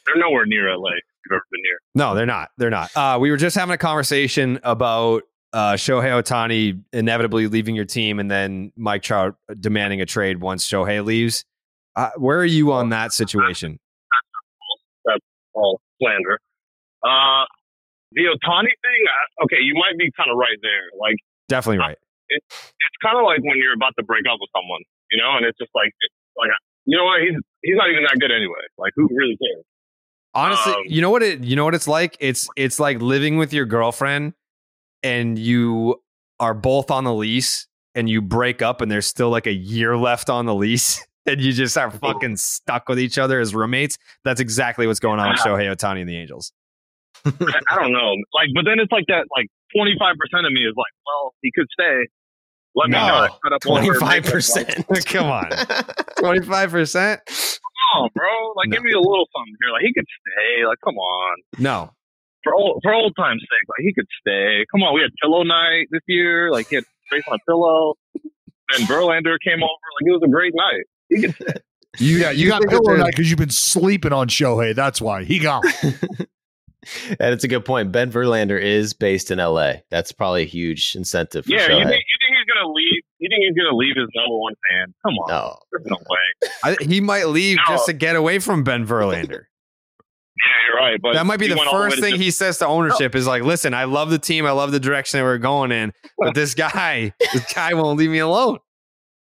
They're nowhere near LA. If you've ever been near. No, they're not. They're not. Uh, we were just having a conversation about uh, Shohei Ohtani inevitably leaving your team and then Mike Trout demanding a trade once Shohei leaves. Uh, where are you on that situation? That's all slander. Uh, the Ohtani thing. Okay, you might be kind of right there. Like Definitely right. it, it's kind of like when you're about to break up with someone, you know, and it's just like, it's like you know what? He's he's not even that good anyway. Like who really cares? Honestly, Um, you know what it you know what it's like? It's it's like living with your girlfriend and you are both on the lease and you break up and there's still like a year left on the lease [LAUGHS] and you just are [LAUGHS] fucking stuck with each other as roommates. That's exactly what's going on with [LAUGHS] Shohei Ohtani and the Angels. I don't know. Like, but then it's like that. Like twenty five percent of me is like, well, he could stay. Let me No, not cut up all her makeup. 25%. Come on. [LAUGHS] 25%? Come on, bro. Like, give me a little something here. Like, he could stay. Like, come on. No. For old for old time's sake, like he could stay. Come on, we had pillow night this year. Like he had face on a pillow. And Verlander came over. Like it was a great night. He could stay. You got you got think pillow night because you've been sleeping on Shohei. That's why he gone. [LAUGHS] and it's a good point. Ben Verlander is based in LA. That's probably a huge incentive for Yeah, you think, you think he's gonna leave? You think he's gonna leave his number one fan? Come on, No. there's no way. I, he might leave No. just to get away from Ben Verlander. [LAUGHS] Yeah, you're right. But that might be the went all way first to thing just- he says to ownership is like, listen, I love the team. I love the direction that we're going in. But this [LAUGHS] guy, this guy won't leave me alone.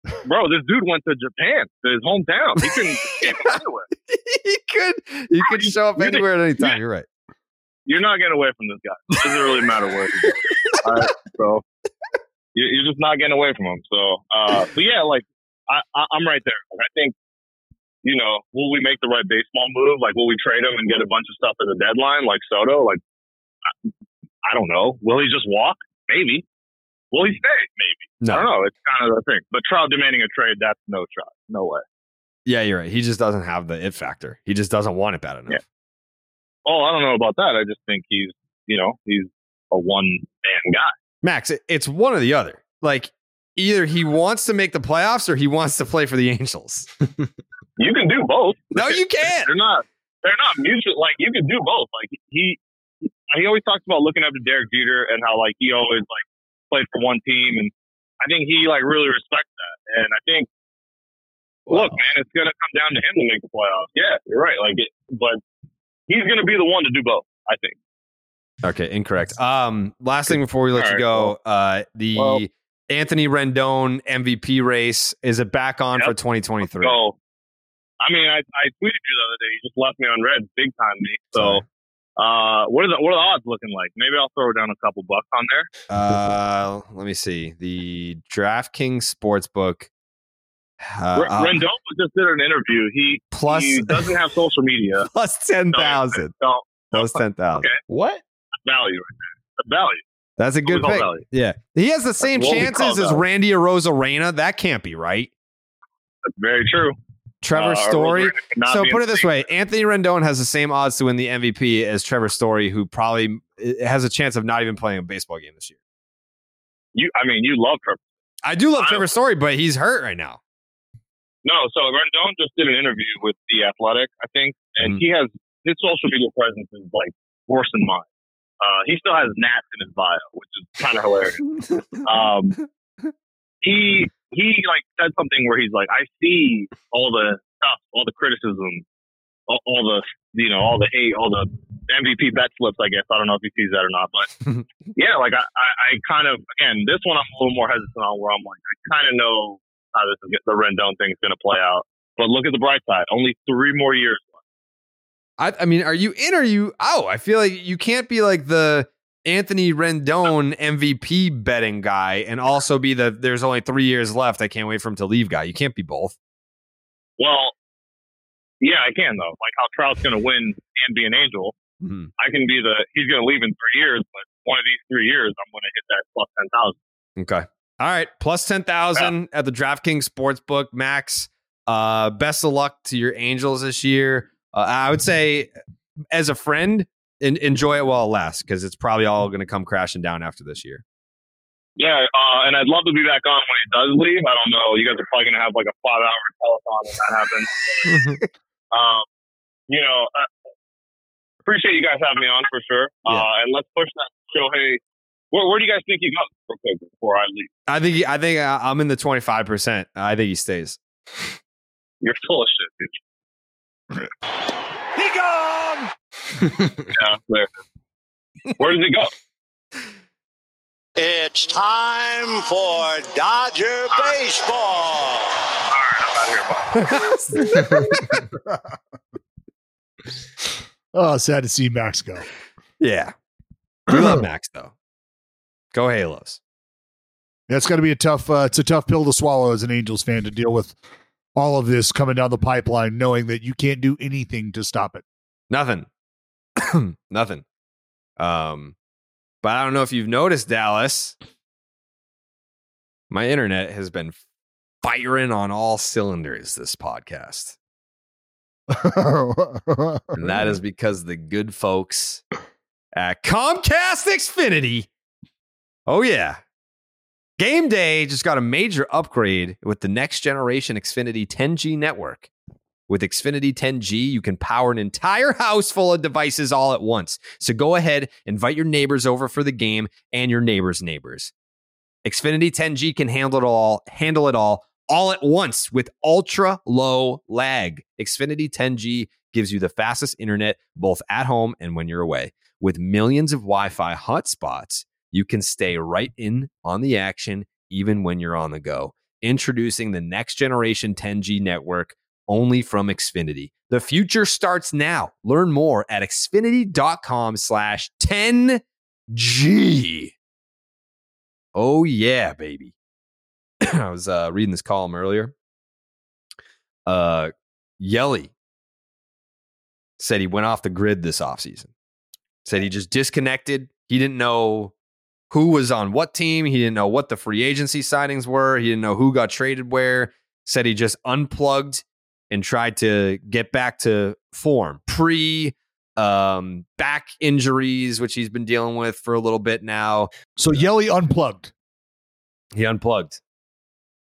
Bro, this dude went to Japan, to his hometown. He couldn't anywhere. [LAUGHS] he could he could show up anywhere at any time. You're right. You're not getting away from this guy. It doesn't really matter where he goes. All right, so you- you're just not getting away from him. So, uh, but yeah, like I, I, I'm right there. Like, I think, you know, will we make the right baseball move? Like, will we trade him and get a bunch of stuff at the deadline, like Soto? Like, I, I don't know. Will he just walk? Maybe. Will he stay? Maybe. I don't No. know. It's kind of the thing. But Trout demanding a trade, that's no shot. No way. Yeah, you're right. He just doesn't have the it factor. He just doesn't want it bad enough. Yeah. Oh, I don't know about that. I just think he's, you know, he's a one man guy. Max, it's one or the other. Like either he wants to make the playoffs or he wants to play for the Angels. [LAUGHS] You can do both. No, you [LAUGHS] can't. They're not. They're not mutual. Like you can do both. Like he, he always talks about looking up to Derek Jeter and how like he always like played for one team, and I think he like really respects that. And I think, look, man, it's gonna come down to him to make the playoffs. Yeah, you're right. Like it, but he's gonna be the one to do both. I think. Okay, incorrect. Um, last thing before we let All you right, go, uh, the well- Anthony Rendon MVP race is it back on Yep. for 2023? So, I mean, I, I tweeted you the other day. You just left me on red, big time me. So, uh, what are the what are the odds looking like? Maybe I'll throw down a couple bucks on there. Uh, let me see the DraftKings Sportsbook. Uh, R- uh, Rendon just did an interview. He Plus- he doesn't have social media. [LAUGHS] plus ten thousand. So Plus ten thousand. Okay. What? value right there. The value. That's a good call pick. value. Yeah, he has the same what we call chances as value. Randy Arozarena. That can't be right. That's very true. Trevor uh, Story. Roseman could not So put it this way: Anthony Rendon has the same odds to win the MVP as Trevor Story, who probably uh, has a chance of not even playing a baseball game this year. You, I mean, you love Trevor. I do love Trevor Story, but he's hurt right now. No, so Rendon just did an interview with the Athletic, I think, and Mhm. he has his social media presence is like worse than mine. Uh, he still has Nats in his bio, which is kind of hilarious. [LAUGHS] um, he he like said something where he's like, I see all the stuff, all the criticism, all, all the you know, all the hate, all the MVP bet slips. I guess I don't know if he sees that or not, but [LAUGHS] yeah, like I, I, I kind of again this one I'm a little more hesitant on where I'm like I kind of know how this is, the Rendon thing is going to play out. But look at the bright side. Only three more years. I, I mean, are you in? Or are you out? I feel like you can't be like the Anthony Rendon MVP betting guy and also be the there's only three years left. I can't wait for him to leave guy. You can't be both. Well, yeah, I can though. Like how Trout's going to win and be an Angel. Mhm. I can be the he's going to leave in three years, but one of these three years I'm going to hit that plus ten thousand. Okay. All right. Plus 10,000 at the DraftKings Sportsbook. Max, uh, best of luck to your Angels this year. Uh, I would say, as a friend, en- enjoy it while it lasts because it's probably all going to come crashing down after this year. Yeah, uh, and I'd love to be back on when he does leave. I don't know. You guys are probably going to have like a five hour telethon when that happens. [LAUGHS] [LAUGHS] um, you know, uh, appreciate you guys having me on for sure. Uh, and let's push that Shohei. Where, where do you guys think he goes real quick before I leave? I think I think uh, I'm in the 25%. I think he stays. You're full of shit, dude. He gone. [LAUGHS] yeah, there. Where does he go? It's time for Dodger baseball. [LAUGHS] oh, sad to see Max go. Yeah. We love Max, though. Go Halos. That's got to be a tough. Uh, it's a tough pill to swallow as an Angels fan to deal with all of this coming down the pipeline, knowing that you can't do anything to stop it. Nothing. [CLEARS THROAT] Nothing. Um, but I don't know if you've noticed, Dallas. My internet has been firing on all cylinders this podcast. [LAUGHS] and that is because the good folks at Comcast Xfinity. Oh, yeah. Game Day just got a major upgrade with the next generation Xfinity 10G network. With Xfinity 10G, you can power an entire house full of devices all at once. So go ahead, invite your neighbors over for the game and your neighbors' neighbors. Xfinity 10G can handle it all, handle it all, all at once with ultra low lag. Xfinity 10G gives you the fastest internet both at home and when you're away. With millions of Wi-Fi hotspots, you can stay right in on the action even when you're on the go. Introducing the next generation 10G network only from Xfinity. The future starts now. Learn more at xfinity.com slash 10G. Oh, yeah, baby. [CLEARS THROAT] I was uh, reading this column earlier. Uh, Yelly said he went off the grid this offseason. Said he just disconnected. He didn't know who was on what team. He didn't know what the free agency signings were. He didn't know who got traded where. Said he just unplugged and tried to get back to form pre um, back injuries, which he's been dealing with for a little bit now. So Yelly unplugged. He unplugged.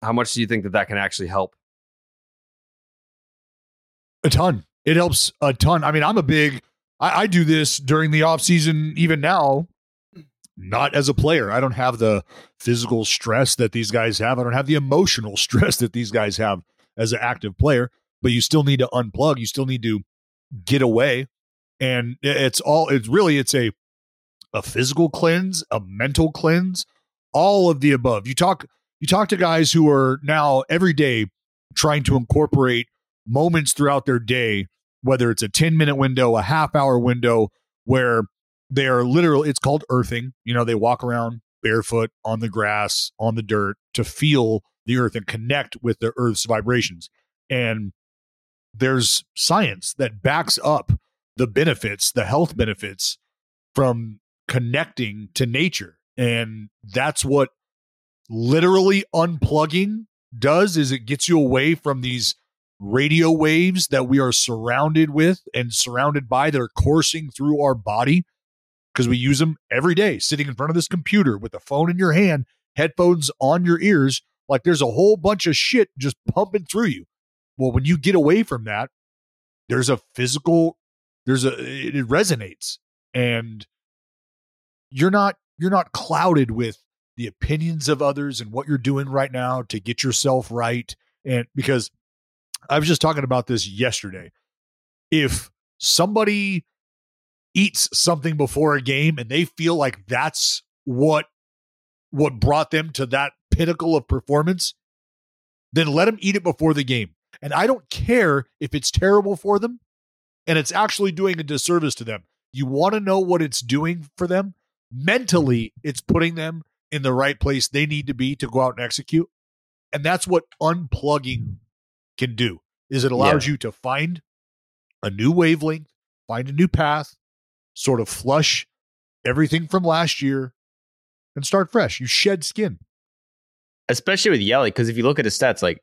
How much do you think that that can actually help? A ton. It helps a ton. I mean, I'm a big. I, I do this during the off season, even now. Not as a player. I don't have the physical stress that these guys have. I don't have the emotional [LAUGHS] stress that these guys have as an active player. But you still need to unplug. You still need to get away. And it's all. It's really. It's a a physical cleanse, a mental cleanse, all of the above. You talk. You talk to guys who are now every day trying to incorporate moments throughout their day, whether it's a 10 minute window, a half hour window, where they are literally, it's called earthing. You know, they walk around barefoot on the grass, on the dirt to feel the earth and connect with the earth's vibrations. And there's science that backs up the benefits, the health benefits from connecting to nature. And that's what literally unplugging does is it gets you away from these radio waves that we are surrounded with and surrounded by that are coursing through our body because we use them every day sitting in front of this computer with the phone in your hand, headphones on your ears. Like there's a whole bunch of shit just pumping through you. Well, when you get away from that, there's a physical, there's a, it, it resonates and you're not, you're not clouded with the opinions of others and what you're doing right now to get yourself right. And because I was just talking about this yesterday. If somebody eats something before a game and they feel like that's what what brought them to that pinnacle of performance, then let them eat it before the game. And I don't care if it's terrible for them and it's actually doing a disservice to them. You want to know what it's doing for them? Mentally, it's putting them in the right place they need to be to go out and execute. And that's what unplugging can do is it allows yeah. you to find a new wavelength, find a new path, sort of flush everything from last year and start fresh. You shed skin. Especially with Yelly, because if you look at his stats, like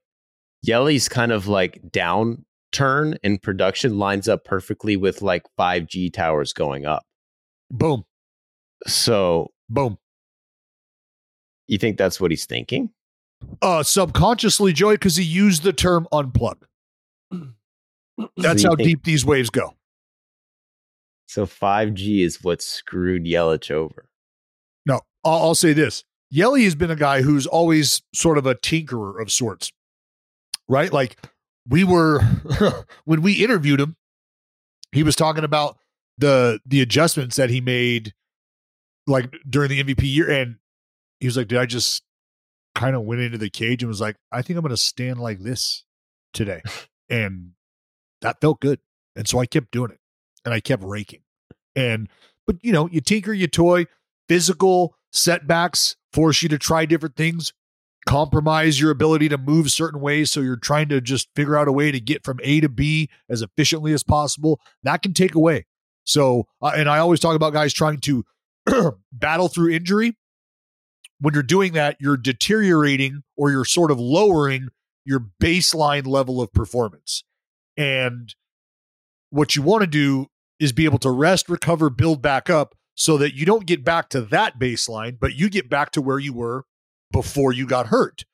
Yelly's kind of like downturn in production lines up perfectly with like 5G towers going up. Boom. So, boom. You think that's what he's thinking? Uh, subconsciously, Joey, because he used the term unplug. [CLEARS THROAT] That's so how think, deep these waves go. So 5G is what screwed Yelich over. No, I'll, I'll say this. Yelly has been a guy who's always sort of a tinkerer of sorts, right? Like we were, [LAUGHS] when we interviewed him, he was talking about the the adjustments that he made like during the MVP year and he was like did I just kind of went into the cage and was like, I think I'm going to stand like this today. [LAUGHS] and that felt good. And so I kept doing it and I kept raking. And, but you know, you tinker, you toy, physical setbacks force you to try different things, compromise your ability to move certain ways. So you're trying to just figure out a way to get from A to B as efficiently as possible. That can take away. So, uh, and I always talk about guys trying to [CLEARS THROAT] battle through injury when you're doing that, you're deteriorating or you're sort of lowering your baseline level of performance. And what you want to do is be able to rest, recover, build back up so that you don't get back to that baseline, but you get back to where you were before you got hurt.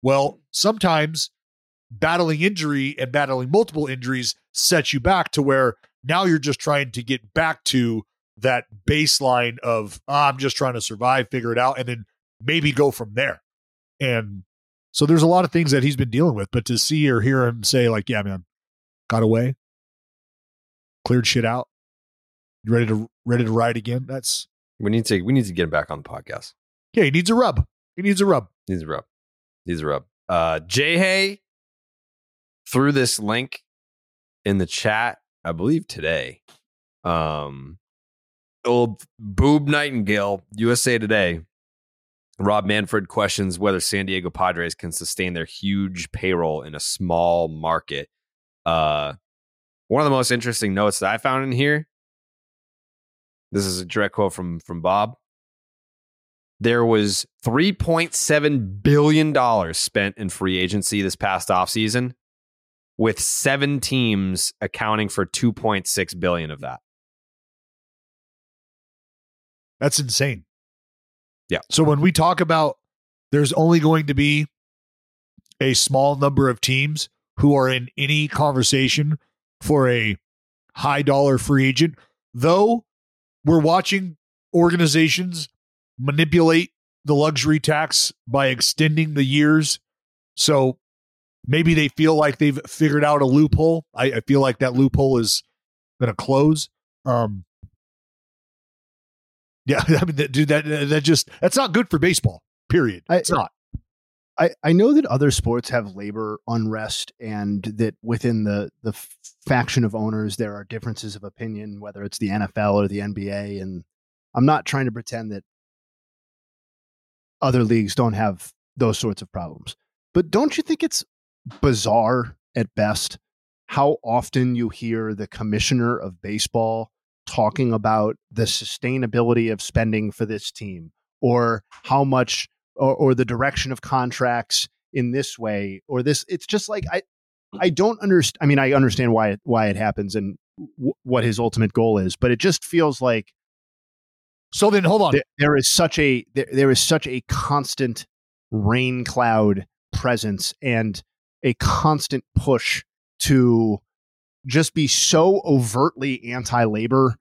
Well, sometimes battling injury and battling multiple injuries sets you back to where now you're just trying to get back to that baseline of oh, I'm just trying to survive, figure it out, and then maybe go from there. And so there's a lot of things that he's been dealing with, but to see or hear him say, like, yeah, man, got away, cleared shit out, You ready to ready to ride again. That's we need to we need to get him back on the podcast. Yeah, he needs a rub. He needs a rub. Needs a rub. Needs a rub. Uh Jay Hay threw this link in the chat, I believe today. Um old Bob Nightengale, USA Today Rob Manfred questions whether San Diego Padres can sustain their huge payroll in a small market. Uh, one of the most interesting notes that I found in here. This is a direct quote from from Bob. There was $3.7 billion spent in free agency this past offseason, with seven teams accounting for 2.6 billion of that. That's insane. Yeah. So when we talk about there's only going to be a small number of teams who are in any conversation for a high dollar free agent, though we're watching organizations manipulate the luxury tax by extending the years. So maybe they feel like they've figured out a loophole. I, I feel like that loophole is going to close. Um, yeah, [LAUGHS] I mean, dude, that that just that's not good for baseball. Period. It's I, not. I, I know that other sports have labor unrest and that within the the faction of owners there are differences of opinion, whether it's the NFL or the NBA. And I'm not trying to pretend that other leagues don't have those sorts of problems. But don't you think it's bizarre at best how often you hear the commissioner of baseball talking about the sustainability of spending for this team or how much or, or the direction of contracts in this way or this it's just like i mm. I don't understand. I mean, I understand why it, why it happens and w- what his ultimate goal is, but it just feels like. So then, hold on. There, there is such a there, there is such a constant rain cloud presence and a constant push to just be so overtly anti-labor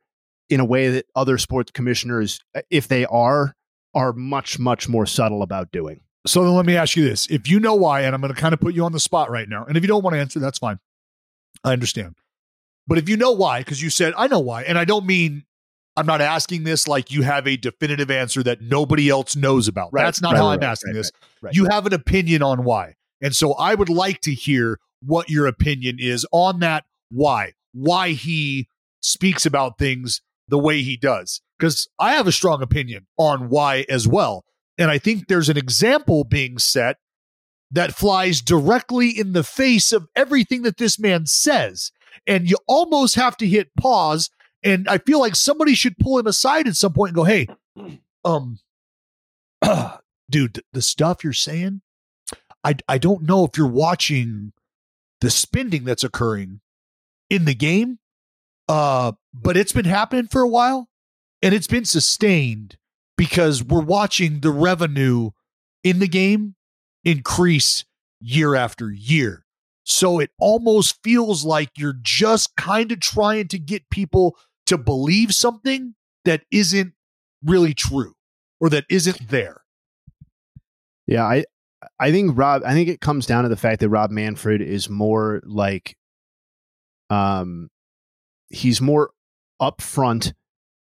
in a way that other sports commissioners, uh, if they are, are much much more subtle about doing. So then let me ask you this. If you know why, and I'm going to kind of put you on the spot right now, and if you don't want to answer, that's fine. I understand. But if you know why, because you said, I know why, and I don't mean I'm not asking this like you have a definitive answer that nobody else knows about. Right, That's not right, how right, I'm asking this. You have an opinion on why. And so I would like to hear what your opinion is on that why. Why he speaks about things the way he does. Because I have a strong opinion on why as well. And I think there's an example being set that flies directly in the face of everything that this man says. And you almost have to hit pause. And I feel like somebody should pull him aside at some point and go, hey, [CLEARS THROAT] um, [CLEARS THROAT] dude, the stuff you're saying, I, I don't know if you're watching the spending that's occurring in the game, uh, but it's been happening for a while and it's been sustained because we're watching the revenue in the game increase year after year. So it almost feels like you're just kind of trying to get people to believe something that isn't really true or that isn't there. Yeah, I I think Rob I think it comes down to the fact that Rob Manfred is more like um he's more upfront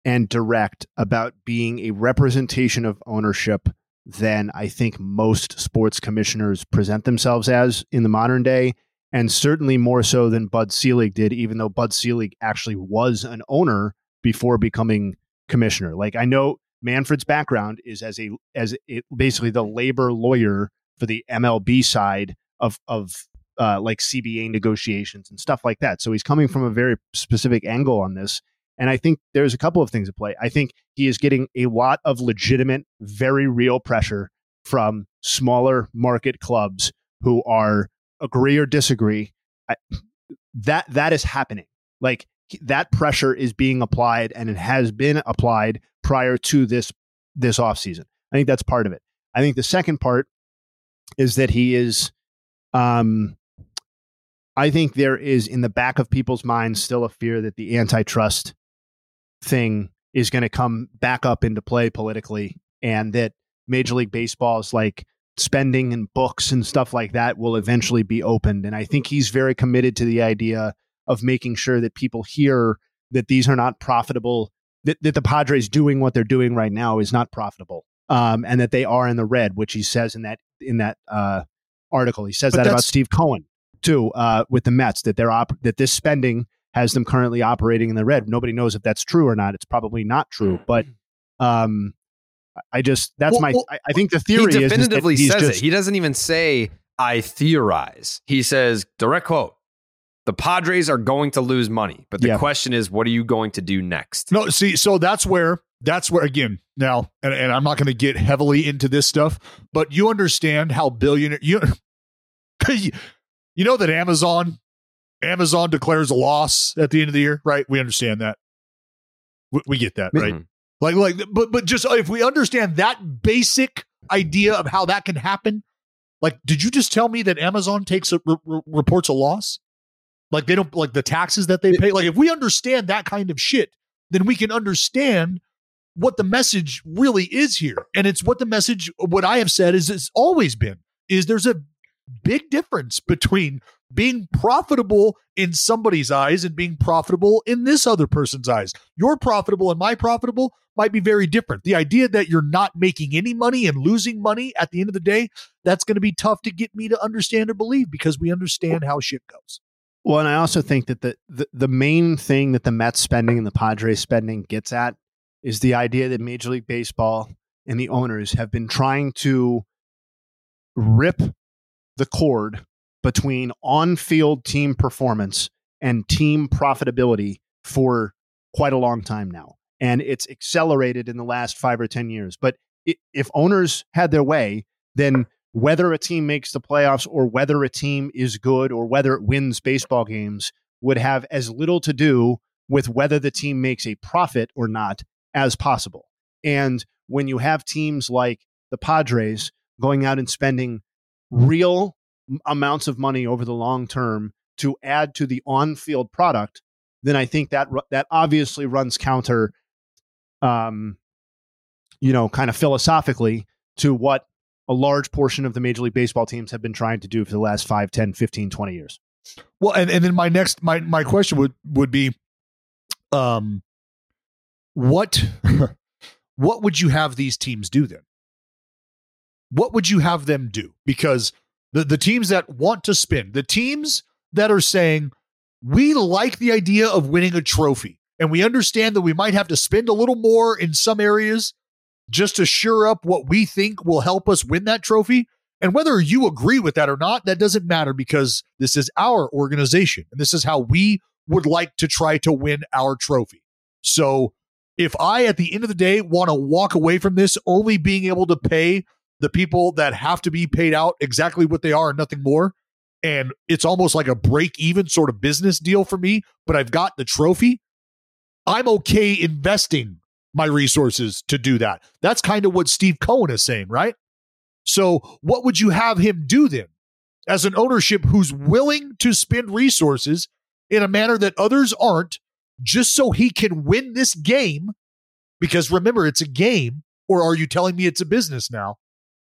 and direct about being a representation of ownership than I think most sports commissioners present themselves as in the modern day and certainly more so than Bud Selig did even though Bud Selig actually was an owner before becoming commissioner. Like I know Manfred's background is as a as it, basically the labor lawyer for the MLB side of of uh, like CBA negotiations and stuff like that. So he's coming from a very specific angle on this. And I think there's a couple of things at play. I think he is getting a lot of legitimate, very real pressure from smaller market clubs who are agree or disagree. I, that that is happening. Like that pressure is being applied and it has been applied prior to this this offseason. I think that's part of it. I think the second part is that he is um I think there is in the back of people's minds still a fear that the antitrust thing is going to come back up into play politically and that Major League Baseball's like spending and books and stuff like that will eventually be opened. And I think he's very committed to the idea of making sure that people hear that these are not profitable, that, that the Padres doing what they're doing right now is not profitable. Um, and that they are in the red, which he says in that in that uh, article. He says But that about Steve Cohen too uh, with the Mets that they're op- that this spending has them currently operating in the red. Nobody knows if that's true or not. It's probably not true, but um, I just that's Well, my. well, I, I think the theory he is- is definitively says just- it. He doesn't even say I theorize. He says direct quote: "The Padres are going to lose money, but the Yeah. question is, what are you going to do next?" No, see, so that's where that's where again now, and, and I'm not going to get heavily into this stuff, but you understand how billionaire you [LAUGHS] you know that Amazon Amazon declares a loss at the end of the year, right? We understand that. We, we get that, right? Mhm. Like, like, but but just if we understand that basic idea of how that can happen, like, did you just tell me that Amazon takes a re- re- reports a loss? Like they don't like the taxes that they pay. Like if we understand that kind of shit, then we can understand what the message really is here. And it's what the message, what I have said is it's always been, is there's a big difference between being profitable in somebody's eyes and being profitable in this other person's eyes. Your profitable and my profitable might be very different. The idea that you're not making any money and losing money at the end of the day, that's going to be tough to get me to understand or believe because we understand how shit goes. Well, and I also think that the, the the main thing that the Mets spending and the Padres spending gets at is the idea that Major League Baseball and the owners have been trying to rip the cord between on-field team performance and team profitability for quite a long time now. And it's accelerated in the last 5 or 10 years. But if owners had their way, then whether a team makes the playoffs or whether a team is good or whether it wins baseball games would have as little to do with whether the team makes a profit or not as possible. And when you have teams like the Padres going out and spending real amounts of money over the long term to add to the on-field product, then I think that that obviously runs counter, um, you know, kind of philosophically to what a large portion of the Major League Baseball teams have been trying to do for the last 5, 10, 15, 20 years. Well, and, and then my next my my question would would be um what [LAUGHS] what would you have these teams do then? What would you have them do? Because the the teams that want to spin, the teams that are saying we like the idea of winning a trophy and we understand that we might have to spend a little more in some areas just to sure up what we think will help us win that trophy. And whether you agree with that or not, that doesn't matter because this is our organization and this is how we would like to try to win our trophy. So if I, at the end of the day, want to walk away from this only being able to pay the people that have to be paid out exactly what they are and nothing more, and it's almost like a break even sort of business deal for me, but I've got the trophy, I'm okay investing my resources to do that. That's kind of what Steve Cohen is saying, right? So, what would you have him do then? As an ownership who's willing to spend resources in a manner that others aren't, just so he can win this game. Because remember, it's a game, or are you telling me it's a business now?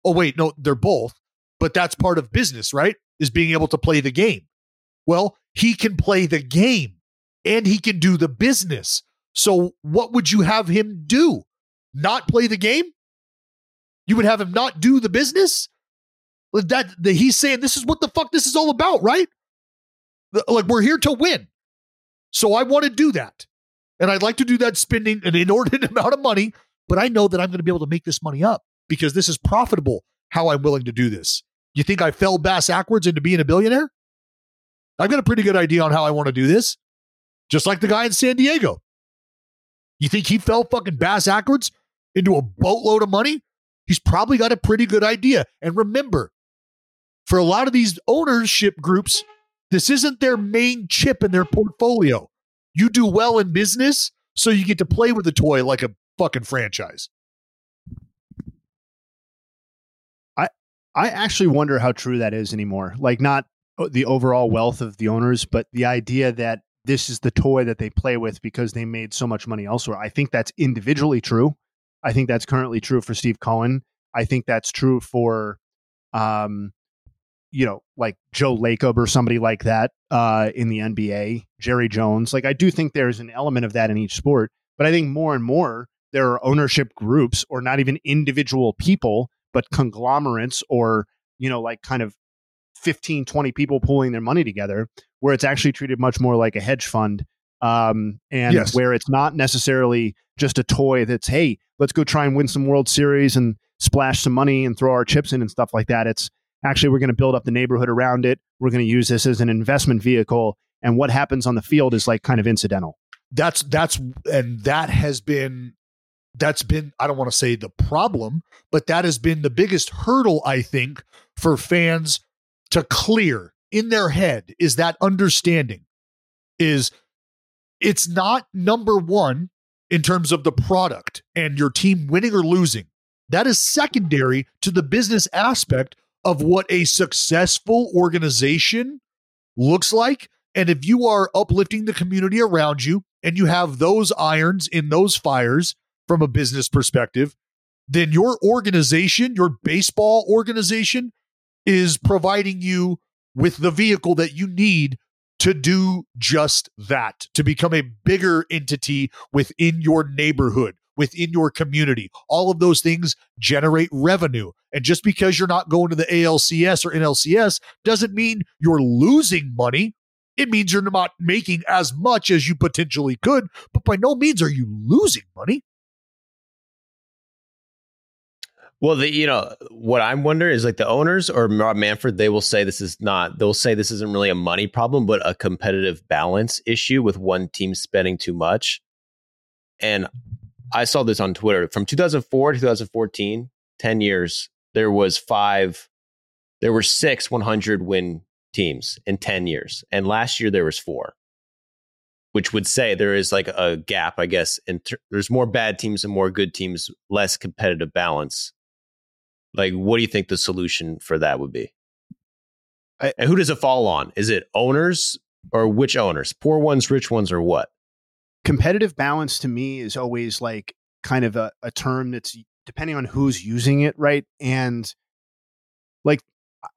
Oh, wait, no, they're both, but that's part of business, right? Is being able to play the game. Well, he can play the game and he can do the business. So, what would you have him do? Not play the game? You would have him not do the business? That, that he's saying this is what the fuck this is all about, right? Like we're here to win. So I want to do that. And I'd like to do that spending an inordinate [LAUGHS] amount of money, but I know that I'm going to be able to make this money up because this is profitable how I'm willing to do this. You think I fell bass backwards into being a billionaire? I've got a pretty good idea on how I want to do this. Just like the guy in San Diego. You think he fell fucking bass backwards into a boatload of money? He's probably got a pretty good idea. And remember, for a lot of these ownership groups, this isn't their main chip in their portfolio. You do well in business, so you get to play with the toy like a fucking franchise. I actually wonder how true that is anymore. Like not the overall wealth of the owners, but the idea that this is the toy that they play with because they made so much money elsewhere. I think that's individually true. I think that's currently true for Steve Cohen. I think that's true for, um, you know, like Joe Lacob or somebody like that uh, in the NBA, Jerry Jones. Like, I do think there's an element of that in each sport, but I think more and more there are ownership groups or not even individual people, but conglomerates or, you know, like kind of 15, 20 people pooling their money together, where it's actually treated much more like a hedge fund. Um, and yes. where it's not necessarily just a toy that's, hey, let's go try and win some World Series and splash some money and throw our chips in and stuff like that. It's actually, we're going to build up the neighborhood around it. We're going to use this as an investment vehicle. And what happens on the field is like kind of incidental. That's, that's, and that has been that's been i don't want to say the problem but that has been the biggest hurdle i think for fans to clear in their head is that understanding is it's not number one in terms of the product and your team winning or losing. That is secondary to the business aspect of what a successful organization looks like. And if you are uplifting the community around you and you have those irons in those fires from a business perspective, then your organization, your baseball organization, is providing you with the vehicle that you need to do just that, to become a bigger entity within your neighborhood, within your community. All of those things generate revenue. And just because you're not going to the ALCS or NLCS doesn't mean you're losing money. It means you're not making as much as you potentially could, but by no means are you losing money. Well, the you know what I'm wondering is like the owners or Rob Manfred, they will say this is not. They'll say this isn't really a money problem, but a competitive balance issue with one team spending too much. And I saw this on Twitter from 2004 to 2014, 10 years. There was five there were six 100 win teams in 10 years, and last year there was four, which would say there is like a gap, I guess. And ter- there's more bad teams and more good teams, less competitive balance. Like, what do you think the solution for that would be? I, and who does it fall on? Is it owners or which owners? Poor ones, rich ones, or what? Competitive balance to me is always like kind of a, a term that's depending on who's using it, right? And like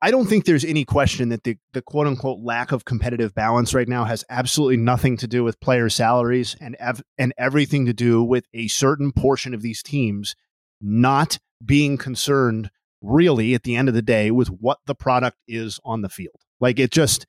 I don't think there's any question that the, the quote unquote lack of competitive balance right now has absolutely nothing to do with player salaries and ev- and everything to do with a certain portion of these teams not being concerned really at the end of the day with what the product is on the field. Like it just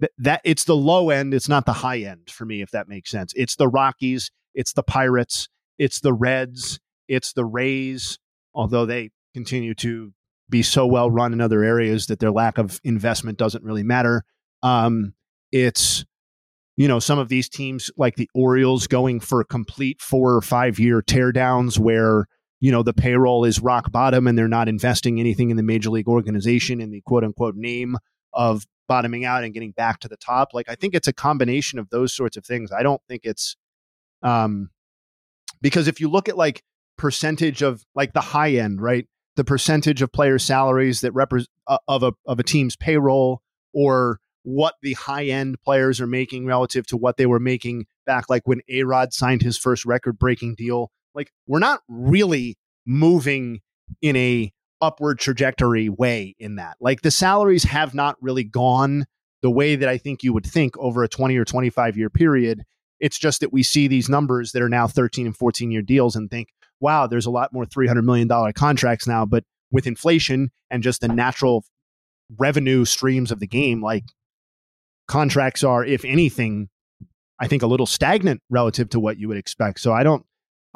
that, that it's the low end, it's not the high end for me if that makes sense. It's the Rockies, it's the Pirates, it's the Reds, it's the Rays, although they continue to be so well run in other areas that their lack of investment doesn't really matter. Um, it's you know some of these teams like the Orioles going for complete four or five year teardowns where you know the payroll is rock bottom and they're not investing anything in the major league organization in the quote unquote name of bottoming out and getting back to the top. Like I think it's a combination of those sorts of things. I don't think it's um because if you look at like percentage of like the high end, right? the percentage of player salaries that represent uh, of a of a team's payroll or what the high end players are making relative to what they were making back like when A-Rod signed his first record breaking deal like we're not really moving in a upward trajectory way in that like the salaries have not really gone the way that I think you would think over a 20 or 25 year period it's just that we see these numbers that are now 13 and 14 year deals and think wow, there's a lot more $300 million contracts now. But with inflation and just the natural revenue streams of the game, like contracts are, if anything, I think a little stagnant relative to what you would expect. So I don't,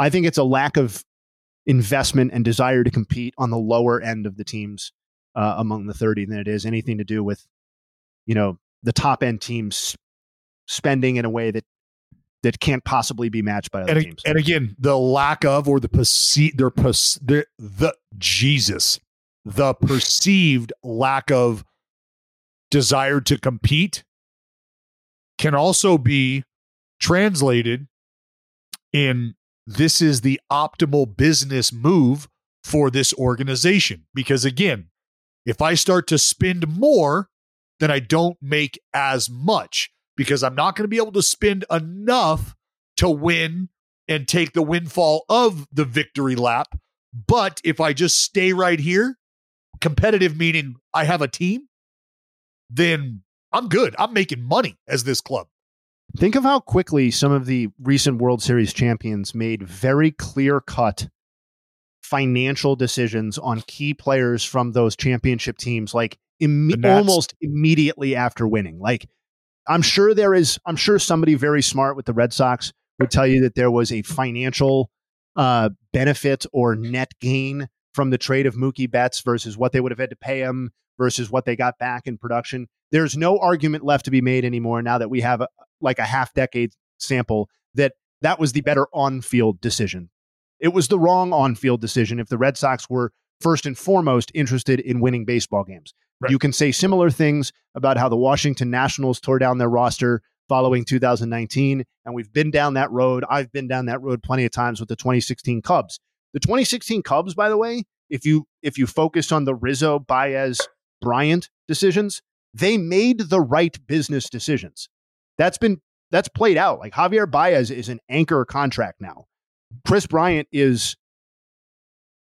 I think it's a lack of investment and desire to compete on the lower end of the teams uh, among the 30 than it is anything to do with, you know, the top end teams spending in a way that that can't possibly be matched by other and, teams. And again, the lack of or the perceived their the the Jesus, the perceived lack of desire to compete can also be translated in this is the optimal business move for this organization because again, if I start to spend more, then I don't make as much because I'm not going to be able to spend enough to win and take the windfall of the victory lap. But if I just stay right here, competitive meaning I have a team, then I'm good. I'm making money as this club. Think of how quickly some of the recent World Series champions made very clear cut financial decisions on key players from those championship teams, like almost immediately after winning. Like I'm sure there is, I'm sure somebody very smart with the Red Sox would tell you that there was a financial uh, benefit or net gain from the trade of Mookie Betts versus what they would have had to pay him versus what they got back in production. There's no argument left to be made anymore now that we have a, like a half decade sample that that was the better on field decision. It was the wrong on field decision if the Red Sox were first and foremost interested in winning baseball games. Right. You can say similar things about how the Washington Nationals tore down their roster following 2019, and we've been down that road. I've been down that road plenty of times with the 2016 Cubs. The 2016 Cubs, by the way, if you if you focus on the Rizzo, Baez, Bryant decisions, they made the right business decisions. That's been that's played out. Like Javier Baez is an anchor contract now. Kris Bryant is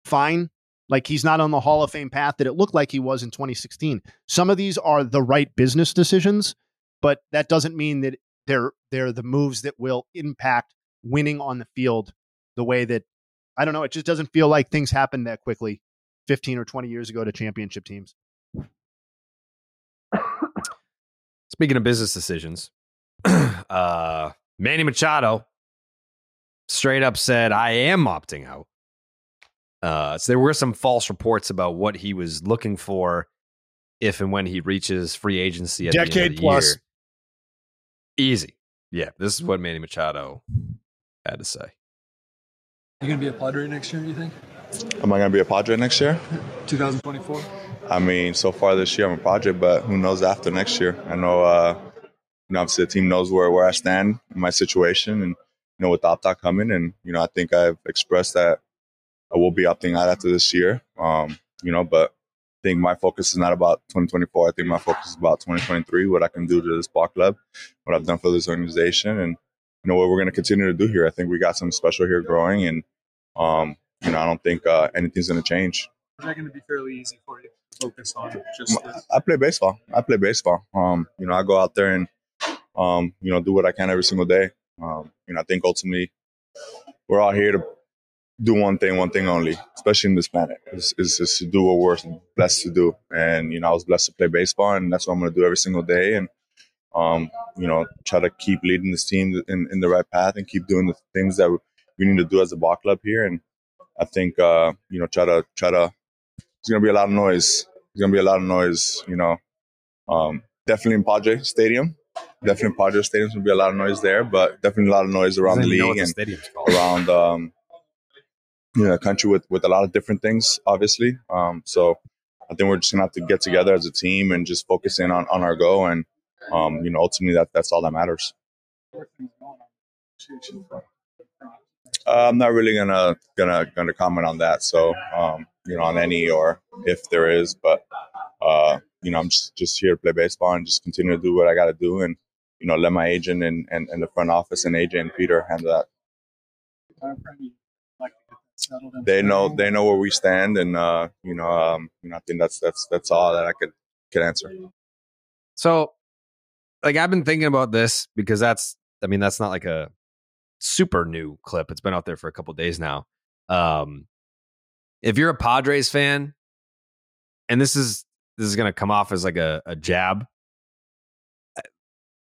fine. Like he's not on the Hall of Fame path that it looked like he was in 2016. Some of these are the right business decisions, but that doesn't mean that they're they're the moves that will impact winning on the field the way that I don't know, it just doesn't feel like things happen that quickly 15 or 20 years ago to championship teams. [COUGHS] Speaking of business decisions, [CLEARS THROAT] uh, Manny Machado straight up said, I am opting out. Uh, so there were some false reports about what he was looking for if and when he reaches free agency at decade plus. Year. Easy. Yeah, this is what Manny Machado had to say. You gonna be a Padre next year? Do you think? Am I gonna be a Padre next year? 2024. I mean, so far this year I'm a project, but who knows after next year? I know, uh, you know, obviously the team knows where, where I stand in my situation and, you know, with the opt out coming. And, you know, I think I've expressed that I will be opting out after this year. Um, you know, but I think my focus is not about 2024. I think my focus is about 2023, what I can do to this ball club, what I've done for this organization, and, you know, what we're going to continue to do here. I think we got something special here growing. And, um, you know, I don't think uh, anything's going to change. Is that going to be fairly easy for you to focus on just? I play baseball. I play baseball. Um, you know, I go out there and, um, you know, do what I can every single day. Um, you know, I think ultimately we're all here to do one thing, one thing only, especially in this planet, is, is just to do what we're blessed to do. And, you know, I was blessed to play baseball and that's what I'm going to do every single day. And, um, you know, try to keep leading this team in, in the right path and keep doing the things that we need to do as a ball club here. And I think, uh, you know, try to, try to, there's going to be a lot of noise. It's going to be a lot of noise, you know, um, definitely in Padre Stadium. Definitely in Padre Stadium, going to be a lot of noise there, but definitely a lot of noise around the league and around, um, you know, a country with, with a lot of different things, obviously. Um, so I think we're just going to have to get together as a team and just focus in on, on our goal. And, um, you know, ultimately that, that's all that matters. Uh, I'm not really gonna gonna gonna comment on that. So um, you know, on any or if there is, but uh, you know, I'm just just here to play baseball and just continue to do what I got to do, and you know, let my agent and, and, and the front office and AJ and Peter handle that. They know they know where we stand, and uh, you know, um, you know, I think that's that's that's all that I could could answer. So, like, I've been thinking about this because that's, I mean, that's not like a super new clip. It's been out there for a couple days now. Um, if you're a Padres fan, and this is this is going to come off as like a, a jab. uh,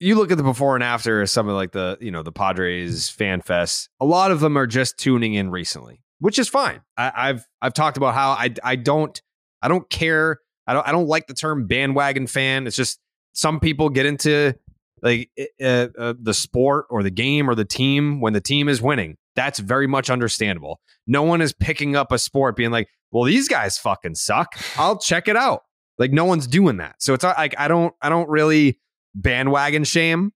You look at the before and after some of like the you know the Padres fan fest. A lot of them are just tuning in recently, which is fine. I, I've I've talked about how I I don't I don't care. I don't I don't like the term bandwagon fan. It's just some people get into like uh, uh, the sport or the game or the team when the team is winning. That's very much understandable. No one is picking up a sport being like, "Well, these guys fucking suck. I'll check it out." Like no one's doing that. So it's like I don't I don't really bandwagon shame,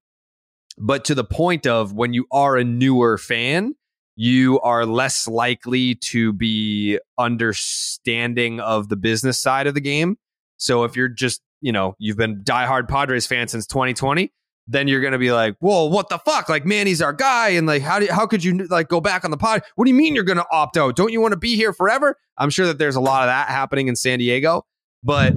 but to the point of when you are a newer fan, you are less likely to be understanding of the business side of the game. So if you're just, you know, you've been diehard Padres fan since 2020, then you're going to be like, "Whoa, what the fuck? Like Manny's our guy and like how do how could you like go back on the pod? What do you mean you're going to opt out? Don't you want to be here forever?" I'm sure that there's a lot of that happening in San Diego, but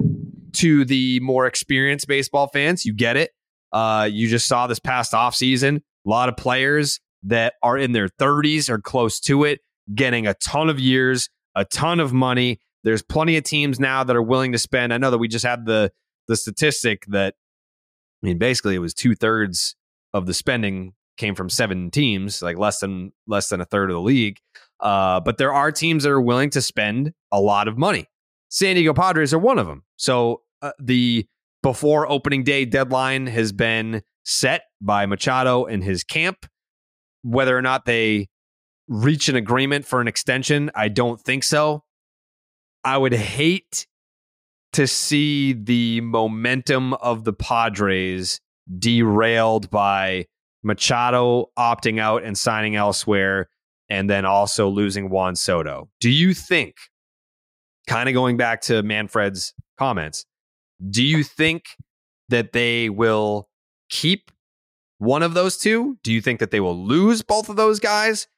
to the more experienced baseball fans, you get it. Uh, you just saw this past offseason, a lot of players that are in their 30s or close to it, getting a ton of years, a ton of money. There's plenty of teams now that are willing to spend. I know that we just had the the statistic that I mean, basically, it was two thirds of the spending came from seven teams, like less than less than a third of the league. Uh, but there are teams that are willing to spend a lot of money. San Diego Padres are one of them. So uh, the before opening day deadline has been set by Machado and his camp. Whether or not they reach an agreement for an extension, I don't think so. I would hate to see the momentum of the Padres derailed by Machado opting out and signing elsewhere, and then also losing Juan Soto. Do you think, kind of going back to Manfred's comments, do you think that they will keep one of those two? Do you think that they will lose both of those guys?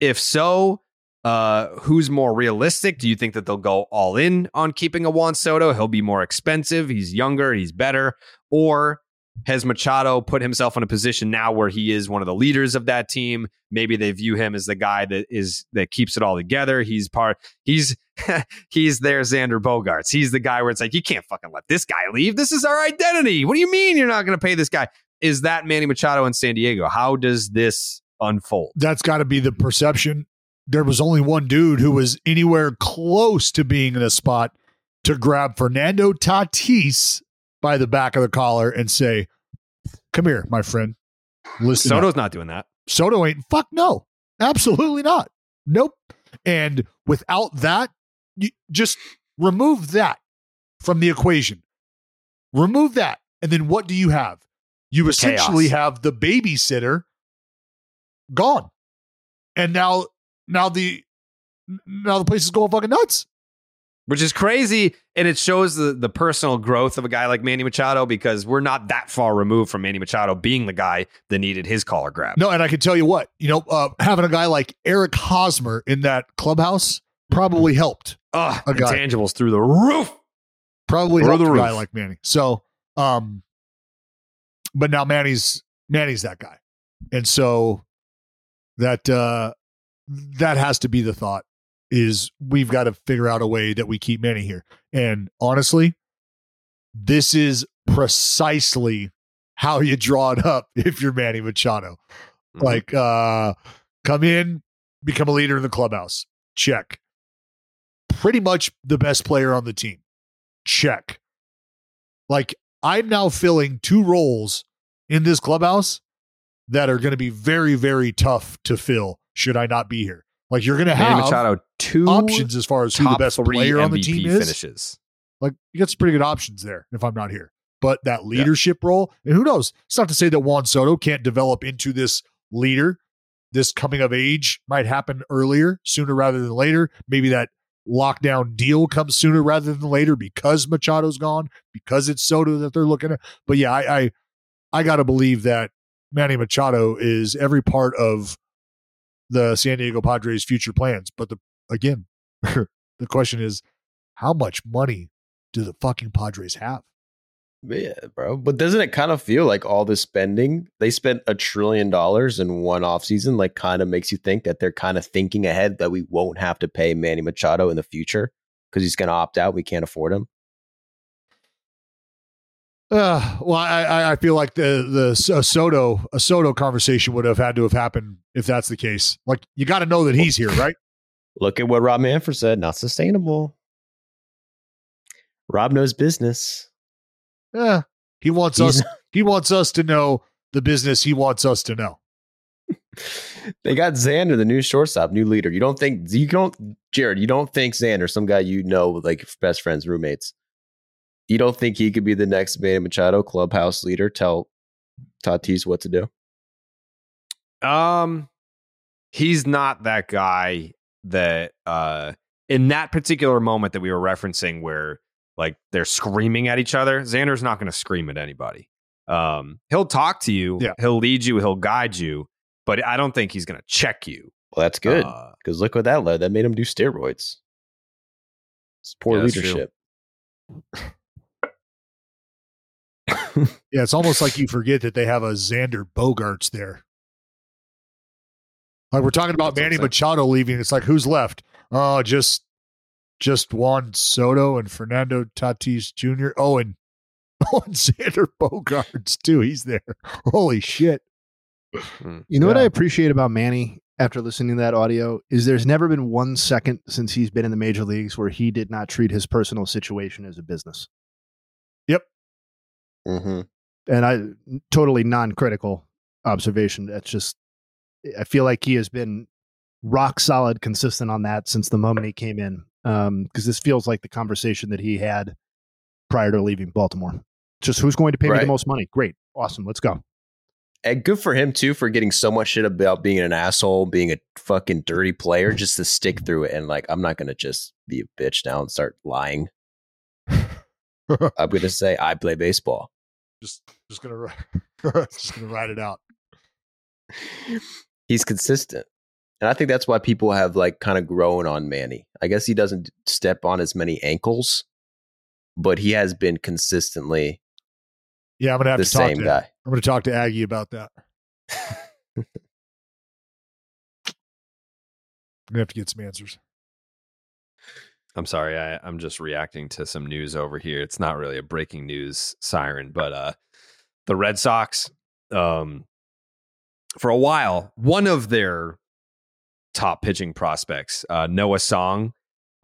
If so, uh, who's more realistic? Do you think that they'll go all in on keeping a Juan Soto? He'll be more expensive. He's younger. He's better. Or has Machado put himself in a position now where he is one of the leaders of that team? Maybe they view him as the guy that is that keeps it all together. He's part. He's [LAUGHS] he's there, Xander Bogaerts. He's the guy where it's like you can't fucking let this guy leave. This is our identity. What do you mean you're not going to pay this guy? Is that Manny Machado in San Diego? How does this unfold? That's got to be the perception there was only one dude who was anywhere close to being in a spot to grab Fernando Tatis by the back of the collar and say, Come here, my friend. Listen. Soto's up. not doing that. Soto ain't fuck no. Absolutely not. Nope. And without that, you just remove that from the equation. Remove that. And then what do you have? You essentially Chaos. have the babysitter gone. And now now the now the place is going fucking nuts. which is crazy and it shows the the personal growth of a guy like Manny Machado because we're not that far removed from Manny Machado being the guy that needed his collar grab. No, and I can tell you what, you know, uh, having a guy like Eric Hosmer in that clubhouse probably helped. Ugh, a guy. intangibles through the roof. Probably Through the a guy like Manny. So, um, but now Manny's Manny's that guy, and so that uh that has to be the thought is we've got to figure out a way that we keep Manny here. And honestly, this is precisely how you draw it up [LAUGHS] if you're Manny Machado. Mm-hmm. Like uh come in, become a leader in the clubhouse. Check. Pretty much the best player on the team. Check. Like I'm now filling two roles in this clubhouse that are going to be very very tough to fill should I not be here. Like you're going to have Machado two options as far as who the best player on the team is. finishes. Like you got some pretty good options there if I'm not here. But that leadership role, and who knows? It's not to say that Juan Soto can't develop into this leader. This coming of age might happen earlier, sooner rather than later. Maybe that lockdown deal comes sooner rather than later because Machado's gone, because it's Soto that they're looking at. But yeah, I I, I gotta believe that Manny Machado is every part of the San Diego Padres' future plans. But the again, [LAUGHS] the question is, how much money do the fucking Padres have? Yeah, bro. But doesn't it kind of feel like all this spending, they spent a trillion dollars in one offseason, like kind of makes you think that they're kind of thinking ahead that we won't have to pay Manny Machado in the future because he's going to opt out. We can't afford him. Uh, well, I, I- I feel like the the a Soto a Soto conversation would have had to have happened if that's the case. Like you got to know that he's here, right? Look at what Rob Manfred said. Not sustainable. Rob knows business. Yeah, he wants He's- us. He wants us to know the business he wants us to know. [LAUGHS] They got Xander, the new shortstop, new leader. You don't think you don't, Jared? You don't think Xander, some guy you know, like best friends, roommates. You don't think he could be the next Manny Machado clubhouse leader? Tell Tatis what to do. Um, he's not that guy that uh in that particular moment that we were referencing where like they're screaming at each other. Xander's not going to scream at anybody. Um, he'll talk to you, Yeah. he'll lead you, he'll guide you, but I don't think he's going to check you. Well, that's good Uh, because look what that led. That made him do steroids. It's poor Yeah, leadership. [LAUGHS] Yeah, it's almost like you forget that they have a Xander Bogaerts there. Like we're talking about That's Manny. Machado leaving. It's like who's left? Oh, just just Juan Soto and Fernando Tatis Jr. Oh, and [LAUGHS] oh, and Xander Bogaerts too. He's there. Holy shit! You know what I appreciate about Manny after listening to that audio is there's never been one second since he's been in the major leagues where he did not treat his personal situation as a business. Yep. Mm-hmm. And I totally non-critical observation. That's just I feel like he has been rock solid consistent on that since the moment he came in. Um, because this feels like the conversation that he had prior to leaving Baltimore. Just who's going to pay me the most money? Great. Awesome. Let's go. And good for him too for getting so much shit about being an asshole, being a fucking dirty player, just to stick through it. And like, I'm not gonna just be a bitch now and start lying. [LAUGHS] I'm gonna say I play baseball. Just just gonna [LAUGHS] just gonna ride it out. [LAUGHS] He's consistent. And I think that's why people have like kind of grown on Manny. I guess he doesn't step on as many ankles, but he has been consistently Yeah, I'm gonna have the to talk same to guy. I'm gonna talk to Aggie about that. [LAUGHS] I'm gonna have to get some answers. I'm sorry, I, I'm just reacting to some news over here. It's not really a breaking news siren, but uh, the Red Sox, um, for a while, one of their top pitching prospects, uh, Noah Song,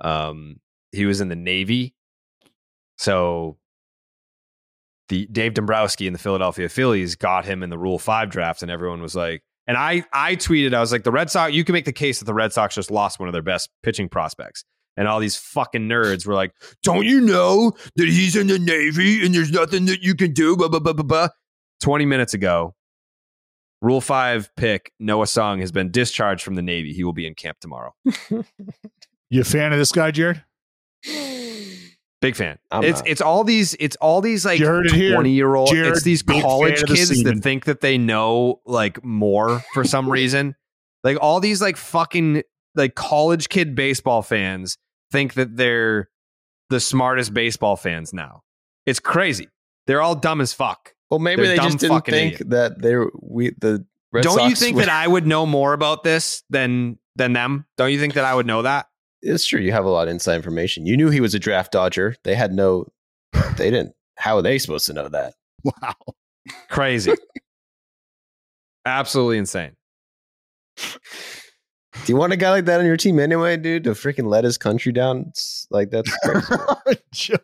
um, he was in the Navy, so the Dave Dombrowski and the Philadelphia Phillies got him in the Rule Five draft, and everyone was like, and I I tweeted, I was like, the Red Sox, you can make the case that the Red Sox just lost one of their best pitching prospects. And all these fucking nerds were like, "Don't you know that he's in the Navy and there's nothing that you can do?" Blah blah blah blah blah. Twenty minutes ago, Rule Five pick Noah Song has been discharged from the Navy. He will be in camp tomorrow. [LAUGHS] You a fan of this guy, Jared? [GASPS] Big fan. I'm it's not. it's all these it's all these like heard twenty year old. Jared, It's these college fan of the kids that think that they know like more for some [LAUGHS] reason. Like all these like fucking like college kid baseball fans think that they're the smartest baseball fans now. It's crazy. They're all dumb as fuck. Well, maybe They're they just didn't think idiot. that they were we the Red Don't you think were- that I would know more about this than than them? Don't you think that I would know that? It's true. You have a lot of inside information. You knew he was a draft dodger. They had no. They didn't. How are they supposed to know that? [LAUGHS] Wow. Crazy. Absolutely insane. [LAUGHS] Do you want a guy like that on your team anyway, dude? To freaking let his country down? It's like that's [LAUGHS] crazy. Joey.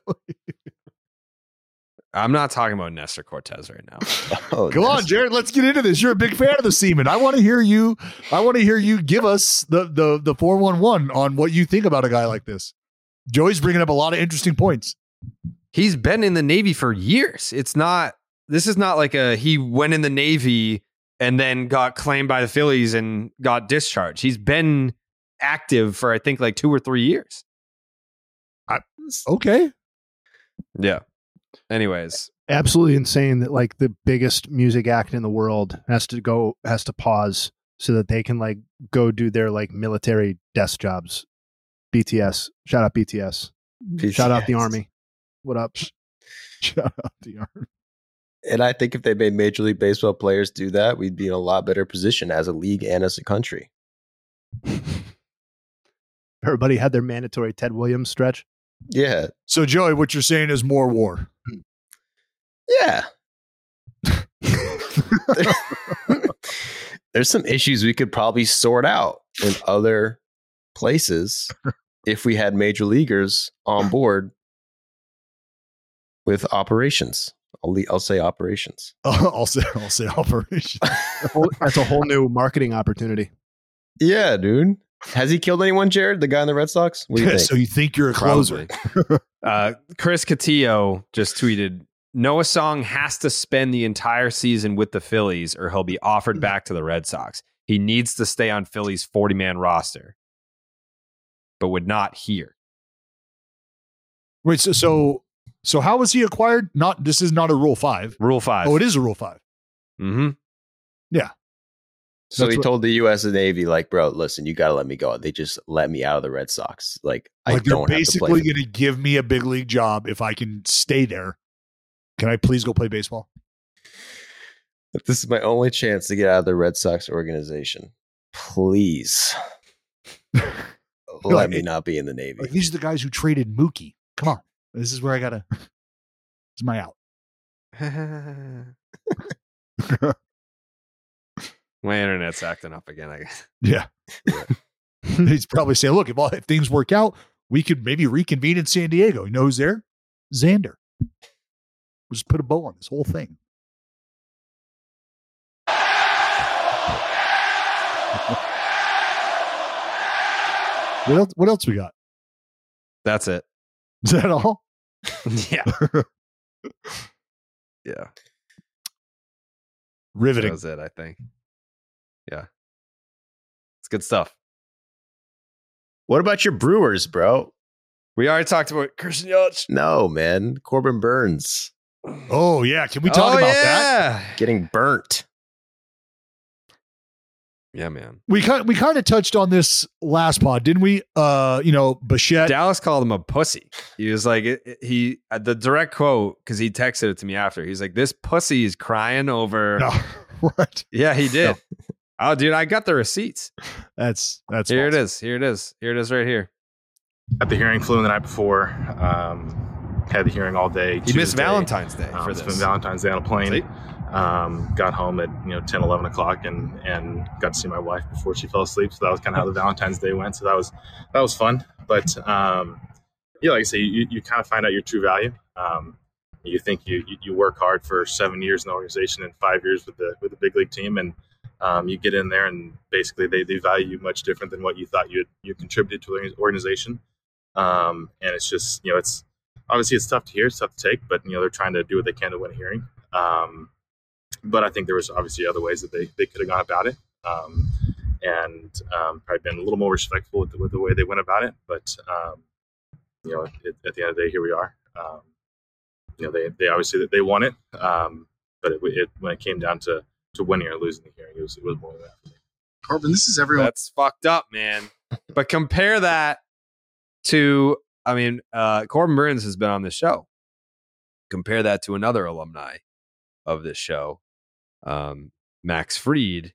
I'm not talking about Nestor Cortes right now. [LAUGHS] Oh, Come on, Jared. Let's get into this. You're a big fan of the semen. I want to hear you. I want to hear you give us the the the four one one on what you think about a guy like this. Joey's bringing up a lot of interesting points. He's been in the Navy for years. It's not, this is not like a, he went in the Navy and then got claimed by the Phillies and got discharged. He's been active for, I think, like two or three years. I, Okay. Yeah. Anyways, absolutely insane that like the biggest music act in the world has to go has to pause so that they can like go do their like military desk jobs. BTS, shout out BTS, shout out the army. What up? [LAUGHS] Shout out the army. And I think if they made Major League Baseball players do that, we'd be in a lot better position as a league and as a country. [LAUGHS] Everybody had their mandatory Ted Williams stretch. Yeah. So Joey, what you're saying is more war. Yeah. [LAUGHS] There's some issues we could probably sort out in other places if we had major leaguers on board with operations. I'll, le- I'll say operations. [LAUGHS] I'll say I'll say operation. [LAUGHS] That's a whole new marketing opportunity. Yeah, dude. Has he killed anyone, Jared? The guy in the Red Sox? What do you think? so you think you're a closer? Uh, Chris Cotillo just tweeted Noah Song has to spend the entire season with the Phillies or he'll be offered back to the Red Sox. He needs to stay on Philly's 40 man roster, but would not here. Wait, so so so how was he acquired? Not this is not a rule five. Rule five. Oh, it is a rule five. Mm-hmm. Yeah. So That's he what- told the U.S. Navy, like, bro, listen, you got to let me go. They just let me out of the Red Sox. Like, I Like they're don't have to basically play. going to give me a big league job if I can stay there. Can I please go play baseball? If this is my only chance to get out of the Red Sox organization, please [LAUGHS] let Like, me not be in the Navy. Like these are the guys who traded Mookie. Come on, this is where I gotta. This is my out. [LAUGHS] My internet's acting up again. I guess. Yeah. [LAUGHS] He's probably saying, look, if, all, if things work out, we could maybe reconvene in San Diego. You know who's there? Xander. We'll just put a bow on this whole thing. [LAUGHS] what else? What else we got? That's it. Is that all? [LAUGHS] yeah. [LAUGHS] yeah. Riveting. That was it, I think. Yeah. It's good stuff. What about your Brewers, bro? We already talked about Christian Yelich. No, man. Corbin Burnes Oh yeah, can we talk Oh, about that? getting burnt. Yeah, man. We kind we kind of touched on this last pod, didn't we? Uh, you know, Bichette. Dallas called him a pussy. He was like, it, it- he, uh, the direct quote, because he texted it to me after. He's like, this pussy is crying over. [LAUGHS] No, what? Yeah, he did. Oh, dude, I got the receipts. That's that's Here it false. is. Here it is. Here it is right here. At the hearing, flew in the night before. Um, had the hearing all day. He missed Valentine's Day Um, for this. Valentine's Day on a plane. Um, got home at you know 10, 11 o'clock, and and got to see my wife before she fell asleep. So that was kind of how the [LAUGHS] Valentine's Day went. So that was that was fun. But um, yeah, like I say, you, you kind of find out your true value. Um, you think you, you you work hard for seven years in the organization and five years with the with the big league team, and um, you get in there and basically they, they value you much different than what you thought you you contributed to the organization. Um, and it's just you know it's obviously it's tough to hear, it's tough to take, but you know they're trying to do what they can to win a hearing. Um, but I think there was obviously other ways that they, they could have gone about it, um, and um, probably been a little more respectful with the, with the way they went about it. But um, you know, it, at the end of the day, here we are. Um, you know, they they obviously they won it, um, but it, it, when it came down to to winning or losing the hearing, it was it was more than that. Corbin, this is everyone. That's fucked up, man. but compare that to, I mean, uh, Corbin Burnes has been on this show. Compare that to another alumni of this show, um, Max Fried,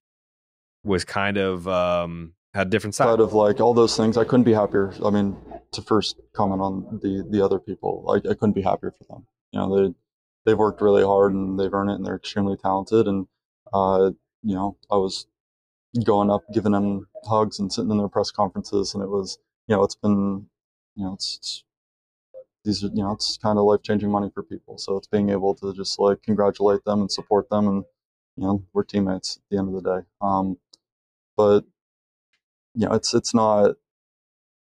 was kind of um, had different side. Side of like all those things, I couldn't be happier. I mean, to first comment on the the other people, like I couldn't be happier for them. You know, they they've worked really hard and they've earned it, and they're extremely talented. And uh, you know, I was going up, giving them hugs and sitting in their press conferences, and it was, you know, it's been, you know, it's, it's these are, you know, it's kind of life changing money for people. So it's being able to just like congratulate them and support them, and you know, we're teammates at the end of the day. Um, but you know, it's it's not.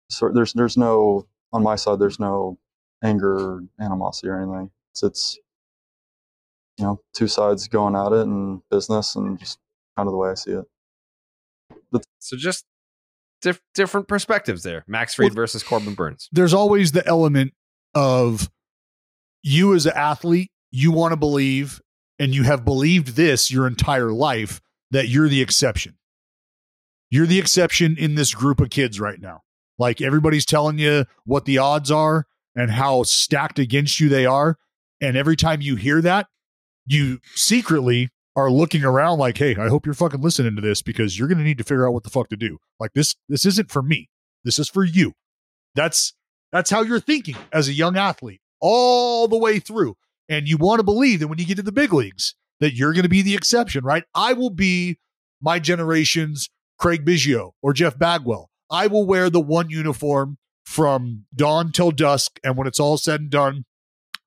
So there's there's no on my side. There's no anger, or animosity, or anything. It's it's you know two sides going at it and business and just kind of the way I see it. So just diff- different perspectives there. Max Fried well, versus Corbin Burnes. There's always the element of you as an athlete, you want to believe, and you have believed this your entire life that you're the exception. You're the exception in this group of kids right now. Like everybody's telling you what the odds are and how stacked against you they are. And every time you hear that, you secretly are looking around like, hey, I hope you're fucking listening to this because you're going to need to figure out what the fuck to do. Like this, this isn't for me. This is for you. That's that's how you're thinking as a young athlete all the way through. And you want to believe that when you get to the big leagues, that you're going to be the exception, right? I will be my generation's Craig Biggio or Jeff Bagwell. I will wear the one uniform from dawn till dusk. And when it's all said and done,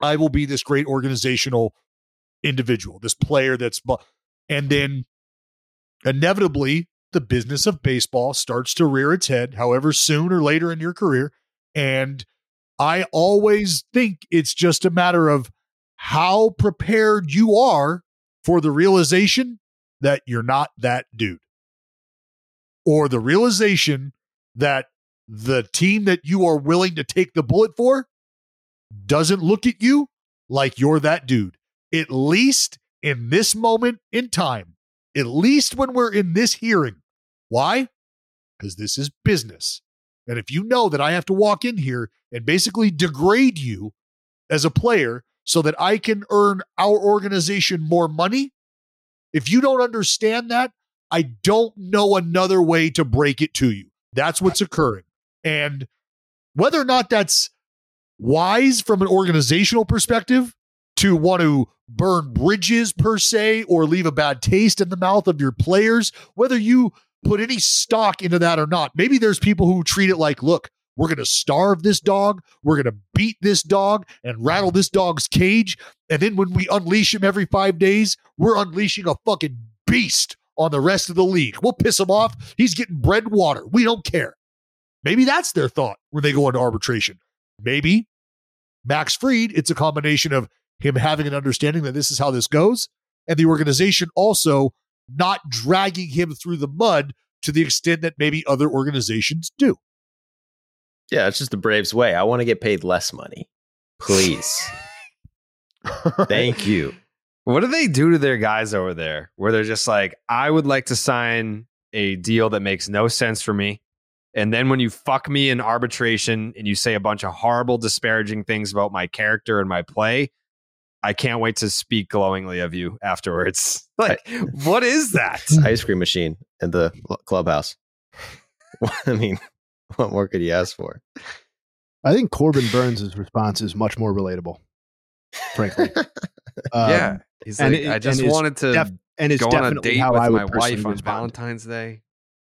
I will be this great organizational individual, this player that's, and then inevitably the business of baseball starts to rear its head, however soon or later in your career. And I always think it's just a matter of how prepared you are for the realization that you're not that dude, or the realization that the team that you are willing to take the bullet for doesn't look at you like you're that dude at least in this moment in time, at least when we're in this hearing. Why? Because this is business. And if you know that I have to walk in here and basically degrade you as a player so that I can earn our organization more money, if you don't understand that, I don't know another way to break it to you. That's what's occurring. And whether or not that's wise from an organizational perspective to want to burn bridges per se or leave a bad taste in the mouth of your players, whether you put any stock into that or not. Maybe there's people who treat it like, look, we're going to starve this dog. We're going to beat this dog and rattle this dog's cage. And then when we unleash him every five days, we're unleashing a fucking beast on the rest of the league. We'll piss him off. He's getting bread and water. We don't care. Maybe that's their thought when they go into arbitration. Maybe Max Fried, it's a combination of him having an understanding that this is how this goes, and the organization also not dragging him through the mud to the extent that maybe other organizations do. Yeah, it's just the Braves way. I want to get paid less money. Please. [LAUGHS] Thank you. What do they do to their guys over there where they're just like, I would like to sign a deal that makes no sense for me. And then when you fuck me in arbitration and you say a bunch of horrible, disparaging things about my character and my play, I can't wait to speak glowingly of you afterwards. [LAUGHS] Like, [LAUGHS] what is that? Ice cream machine in the clubhouse. [LAUGHS] I mean, what more could you ask for? I think Corbin Burnes' response is much more relatable, frankly. um, yeah. He's like, it, I just wanted to def- and it's go on a date with my wife on respond. Valentine's Day.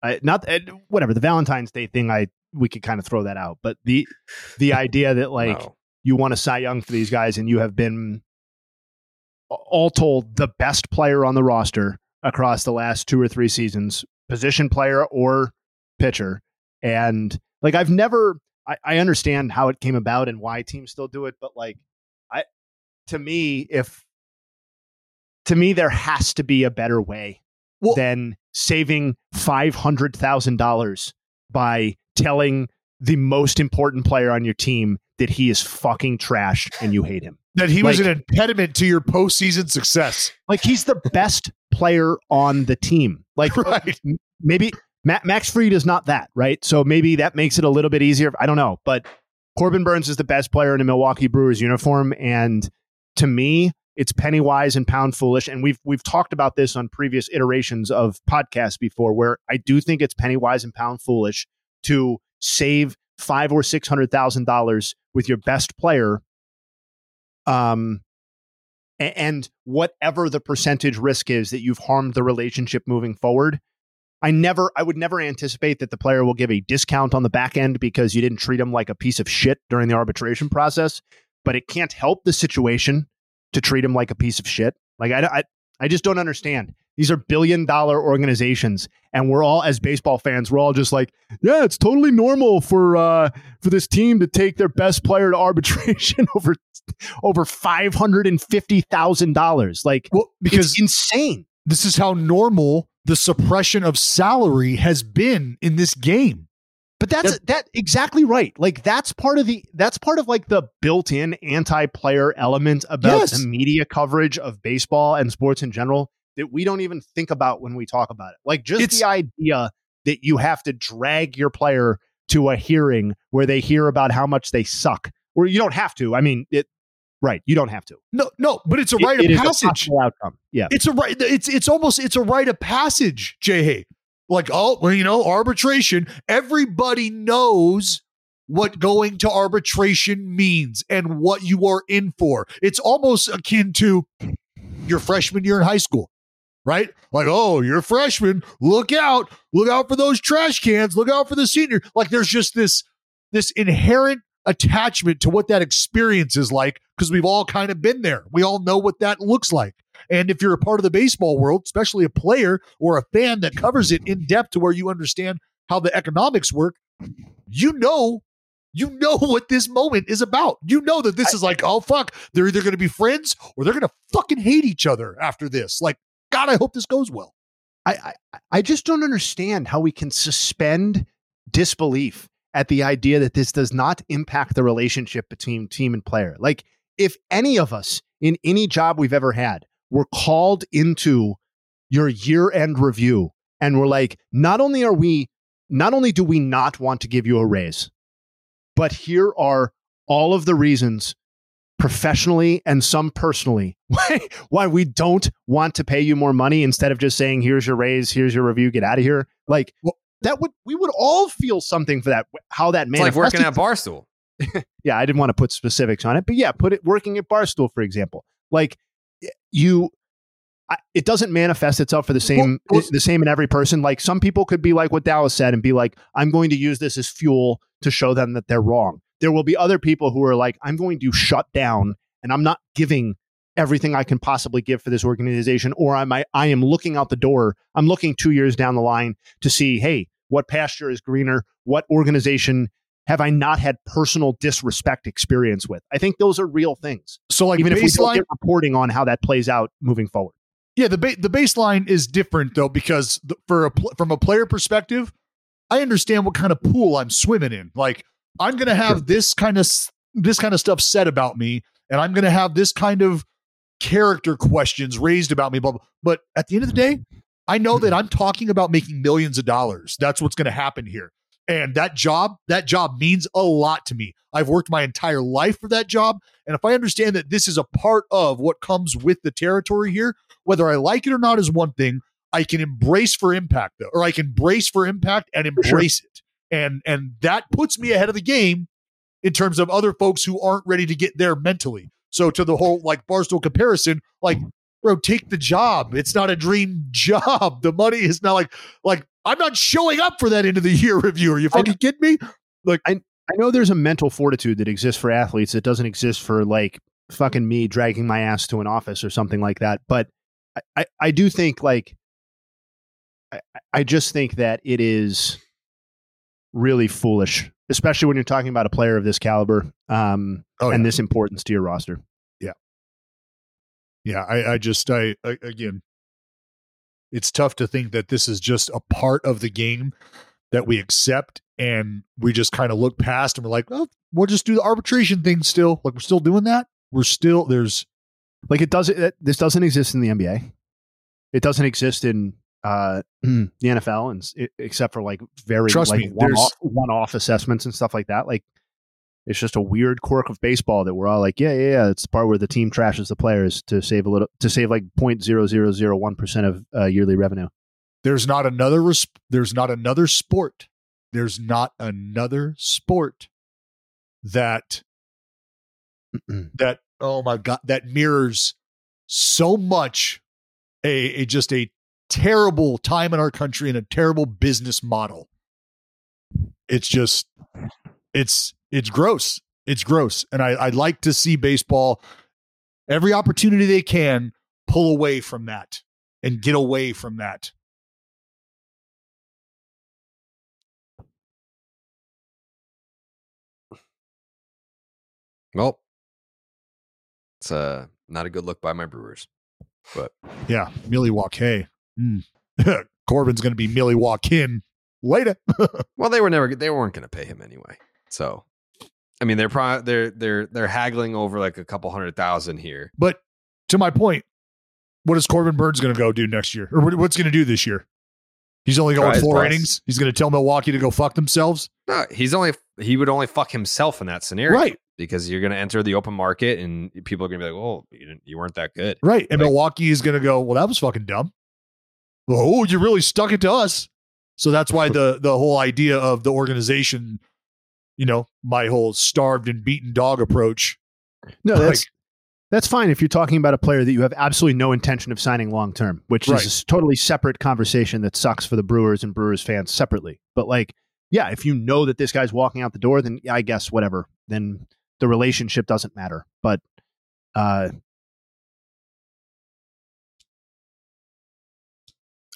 I, not whatever the Valentine's Day thing. I we could kind of throw that out, but the the idea that like no. you want to Cy Young for these guys and you have been all told, the best player on the roster across the last two or three seasons, position player or pitcher. And like, I've never, I, I understand how it came about and why teams still do it, but like I to me, if to me there has to be a better way than saving five hundred thousand dollars by telling the most important player on your team that he is fucking trash and you hate him. That he was an impediment to your postseason success. Like he's the best player on the team. Like [LAUGHS] m- maybe Ma- Max Fried is not that, right? So maybe that makes it a little bit easier. I don't know, but Corbin Burnes is the best player in a Milwaukee Brewers uniform, and to me, it's penny wise and pound foolish. And we've we've talked about this on previous iterations of podcasts before, where I do think it's penny wise and pound foolish to save five or six hundred thousand dollars with your best player um and whatever the percentage risk is that you've harmed the relationship moving forward i never i would never anticipate that the player will give a discount on the back end because you didn't treat him like a piece of shit during the arbitration process but it can't help the situation to treat him like a piece of shit. Like i i, I just don't understand these are billion dollar organizations and we're all as baseball fans we're all just like yeah it's totally normal for uh for this team to take their best player to [LAUGHS] arbitration over over five hundred and fifty thousand dollars. Like, well, because it's insane. This is how normal the suppression of salary has been in this game. But that's that exactly right. Like that's part of the that's part of like the built-in anti-player element about Yes. the media coverage of baseball and sports in general that we don't even think about when we talk about it. Like just It's- the idea that you have to drag your player to a hearing where they hear about how much they suck. Or you don't have to. I mean, it right, you don't have to. No, no, but it's a It- rite it of a passage. outcome. Yeah. It's a right. It's it's almost it's a rite of passage, Jay. Like oh, well, you know, arbitration. Everybody knows what going to arbitration means and what you are in for. It's almost akin to your freshman year in high school, right? Like oh, you're a freshman. Look out! Look out for those trash cans. Look out for the senior. Like there's just this this inherent attachment to what that experience is like because we've all kind of been there. We all know what that looks like. And if you're a part of the baseball world, especially a player or a fan that covers it in depth to where you understand how the economics work, you know you know [LAUGHS] what this moment is about. You know that this is like, oh fuck, they're either going to be friends or they're going to fucking hate each other after this. Like, God, I hope this goes well. I, I I just don't understand how we can suspend disbelief at the idea that this does not impact the relationship between team and player. Like if any of us in any job we've ever had were called into your year-end review and we're like, not only are we not only do we not want to give you a raise, but here are all of the reasons professionally and some personally [LAUGHS] why, why we don't want to pay you more money instead of just saying here's your raise here's your review get out of here like that would we would all feel something for that how that It's like working at manifested- Barstool. [LAUGHS] yeah i didn't want to put specifics on it but yeah put it working at barstool for example like you it doesn't manifest itself for the same the same in every person. Like some people could be like what dallas said and be like i'm going to use this as fuel to show them that they're wrong. There will be other people who are like i'm going to shut down and i'm not giving everything i can possibly give for this organization or i'm I, I am looking out the door. I'm looking two years down the line to see hey what pasture is greener? What organization have I not had personal disrespect experience with? I think those are real things. So, like even if we don't get reporting on how that plays out moving forward. Yeah, the ba- the baseline is different though because the, for a pl- from a player perspective, I understand what kind of pool I'm swimming in. Like I'm going to have this kind of this kind of stuff said about me, and I'm going to have this kind of character questions raised about me. Blah, blah. But at the end of the day, I know that mm-hmm. I'm talking about making millions of dollars. That's what's going to happen here. And that job, that job means a lot to me. I've worked my entire life for that job. And if I understand that this is a part of what comes with the territory here, whether I like it or not is one thing. I can embrace for impact though, or I can brace for impact and embrace it. And and that puts me ahead of the game in terms of other folks who aren't ready to get there mentally. So to the whole like Barstool comparison, like bro, take the job. It's not a dream [LAUGHS] job. The money is not like like I'm not showing up for that end of the year review. Are you fucking kidding me? Like I I know there's a mental fortitude that exists for athletes that doesn't exist for like fucking me dragging my ass to an office or something like that. But I, I, I do think like I, I just think that it is really foolish, especially when you're talking about a player of this caliber um, Oh, and this importance to your roster. Yeah, yeah I, I just I, I again it's tough to think that this is just a part of the game that we accept and we just kind of look past and we're like, oh, we'll just do the arbitration thing still. Like we're still doing that. We're still there's Like it doesn't. it- This doesn't exist in the NBA. It doesn't exist in uh, [CLEARS THROAT] the NFL, and it- except for like very Trust like me, one there's- off, one off assessments and stuff like that. Like it's just a weird quirk of baseball that we're all like, yeah, yeah, yeah. It's the part where the team trashes the players to save a little to save like point zero zero zero one percent of uh, yearly revenue. there's not another res- there's not another sport. There's not another sport that that oh my god that mirrors so much a, a just a terrible time in our country and a terrible business model it's just it's it's gross. It's gross. And i i'd like to see baseball every opportunity they can pull away from that and get away from that. Well, it's uh, not a good look by my Brewers, but yeah milwaukee. Mm. [LAUGHS] corbin's gonna be milwaukee later. [LAUGHS] Well, they were never they weren't going to pay him anyway. So, I mean, they're pro- they're they're they're haggling over like a couple hundred thousand here. But to my point, what is Corbin Burnes going to go do next year, or what's going to do this year? He's only going four best. innings. He's going to tell Milwaukee to go fuck themselves. No, he's only he would only fuck himself in that scenario, Right. Because you're going to enter the open market, and people are going to be like, "Oh, you, you weren't that good." Right. And Like- Milwaukee is going to go, well, that was fucking dumb. Oh, you really stuck it to us. So that's why [LAUGHS] the the whole idea of the organization, you know, my whole starved and beaten dog approach. No, Like- that's that's fine if you're talking about a player that you have absolutely no intention of signing long term, which Right. is a totally separate conversation that sucks for the Brewers and Brewers fans separately. But like, yeah, if you know that this guy's walking out the door, then I guess whatever. Then the relationship doesn't matter. But uh,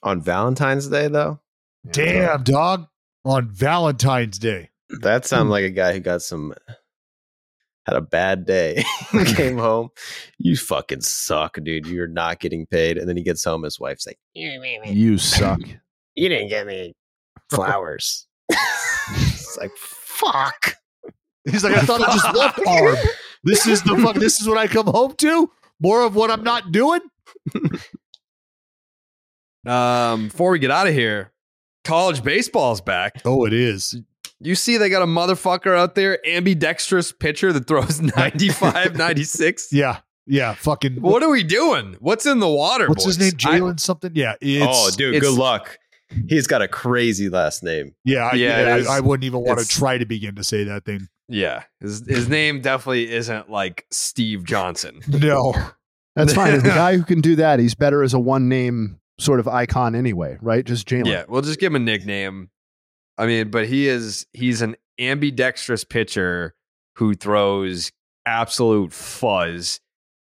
On Valentine's Day, though, Damn, dog. On Valentine's Day. That sounded like a guy who got some had a bad day, [LAUGHS] came [LAUGHS] home. You fucking suck, dude. You're not getting paid. And then he gets home. His wife's like, you [LAUGHS] suck. "You didn't get me flowers." it's like, fuck. He's like, I thought I just left arm. This is the fuck. This is what I come home to. More of what I'm not doing. Um, before we get out of here, college baseball's back. Oh, it is. You see, they got a motherfucker out there, ambidextrous pitcher that throws [LAUGHS] 95, 96. [LAUGHS] Yeah, yeah. Fucking. What are we doing? What's in the water? What's his name? Jalen something. Yeah. Oh, it's, oh, dude, it's- good luck. He's got a crazy last name. Yeah, I, Yeah, yeah. it is. I, I wouldn't even want to try to begin to say that thing. Yeah, his his name definitely isn't like Steve Johnson. [LAUGHS] No. that's fine. the guy who can do that, he's better as a one name sort of icon anyway, right? Just Jalen. Yeah, we'll just give him a nickname. I mean, but he is he's an ambidextrous pitcher who throws absolute fuzz.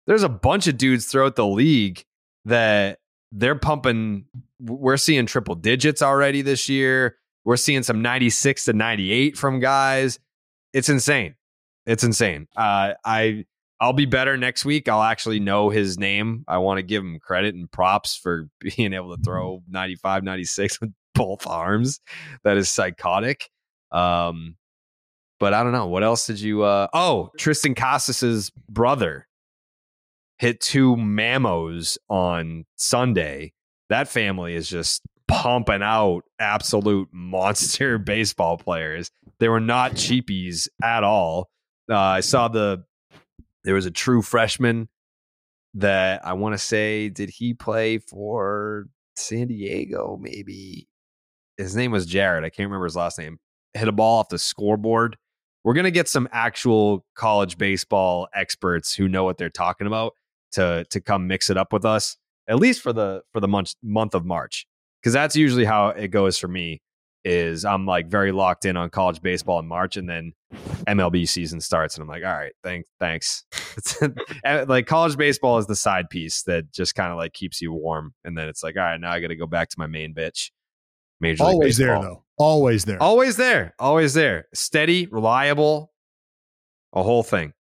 There's a bunch of dudes throughout the league that they're pumping. We're seeing triple digits already this year. We're seeing some 96 to 98 from guys. It's insane. It's insane. Uh, I I'll be better next week. I'll actually know his name. I want to give him credit and props for [LAUGHS] being able to throw 95, 96 with both arms. That is psychotic. Um, but I don't know. What else did you uh oh, Triston Casas's brother hit two mamos on Sunday. That family is just pumping out absolute monster [LAUGHS] baseball players. They were not cheapies at all. Uh, I saw the there was a true freshman that I want to say did he play for San Diego maybe his name was Jared I can't remember his last name hit a ball off the scoreboard. We're to get some actual college baseball experts who know what they're talking about to to come mix it up with us at least for the for the month month of March cuz that's usually how it goes for me is I'm like very locked in on college baseball in March and then MLB season starts and I'm like all right thanks. [LAUGHS] Thanks like college baseball is the side piece that just kind of like keeps you warm and then it's like all right now I got to go back to my main bitch major League Always there though. Always there. Always there. Always there. Steady, reliable, a whole thing.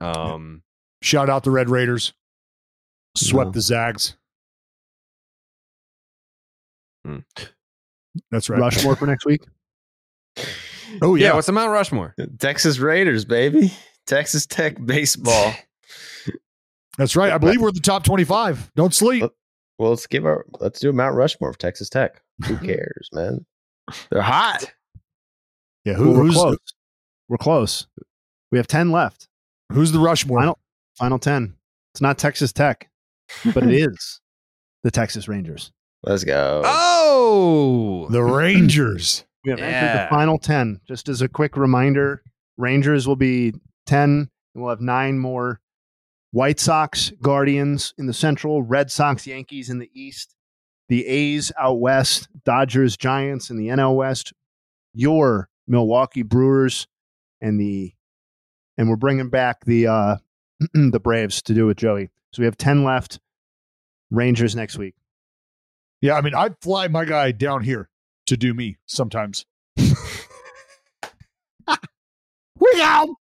Um, Shout out the Red Raiders. Swept No. the Zags. Hmm. That's right. Rushmore for next week. Oh yeah. yeah. what's the Mount Rushmore? Texas Raiders, baby. Texas Tech baseball. That's right. I believe we're at the top 25. Don't sleep. Well, let's give our let's do a Mount Rushmore of Texas Tech. Who [LAUGHS] cares, man? They're hot. Yeah, Well, who, we're close. We're close. We have ten left. who's the Rushmore? Final final ten. It's not Texas Tech, but it [LAUGHS] is the Texas Rangers. Let's go. Oh, The Rangers. [LAUGHS] We have entered the final ten. Just as a quick reminder, Rangers will be ten, and we'll have nine more. White Sox, Guardians in the Central, Red Sox, Yankees in the East, the A's out west, Dodgers, Giants in the NL West, your Milwaukee Brewers, and the and we're bringing back the uh [CLEARS THROAT] the Braves to do with Joey. So we have ten left. Rangers next week. Yeah, I mean, I'd fly my guy down here to do me sometimes. [LAUGHS] [LAUGHS] we out.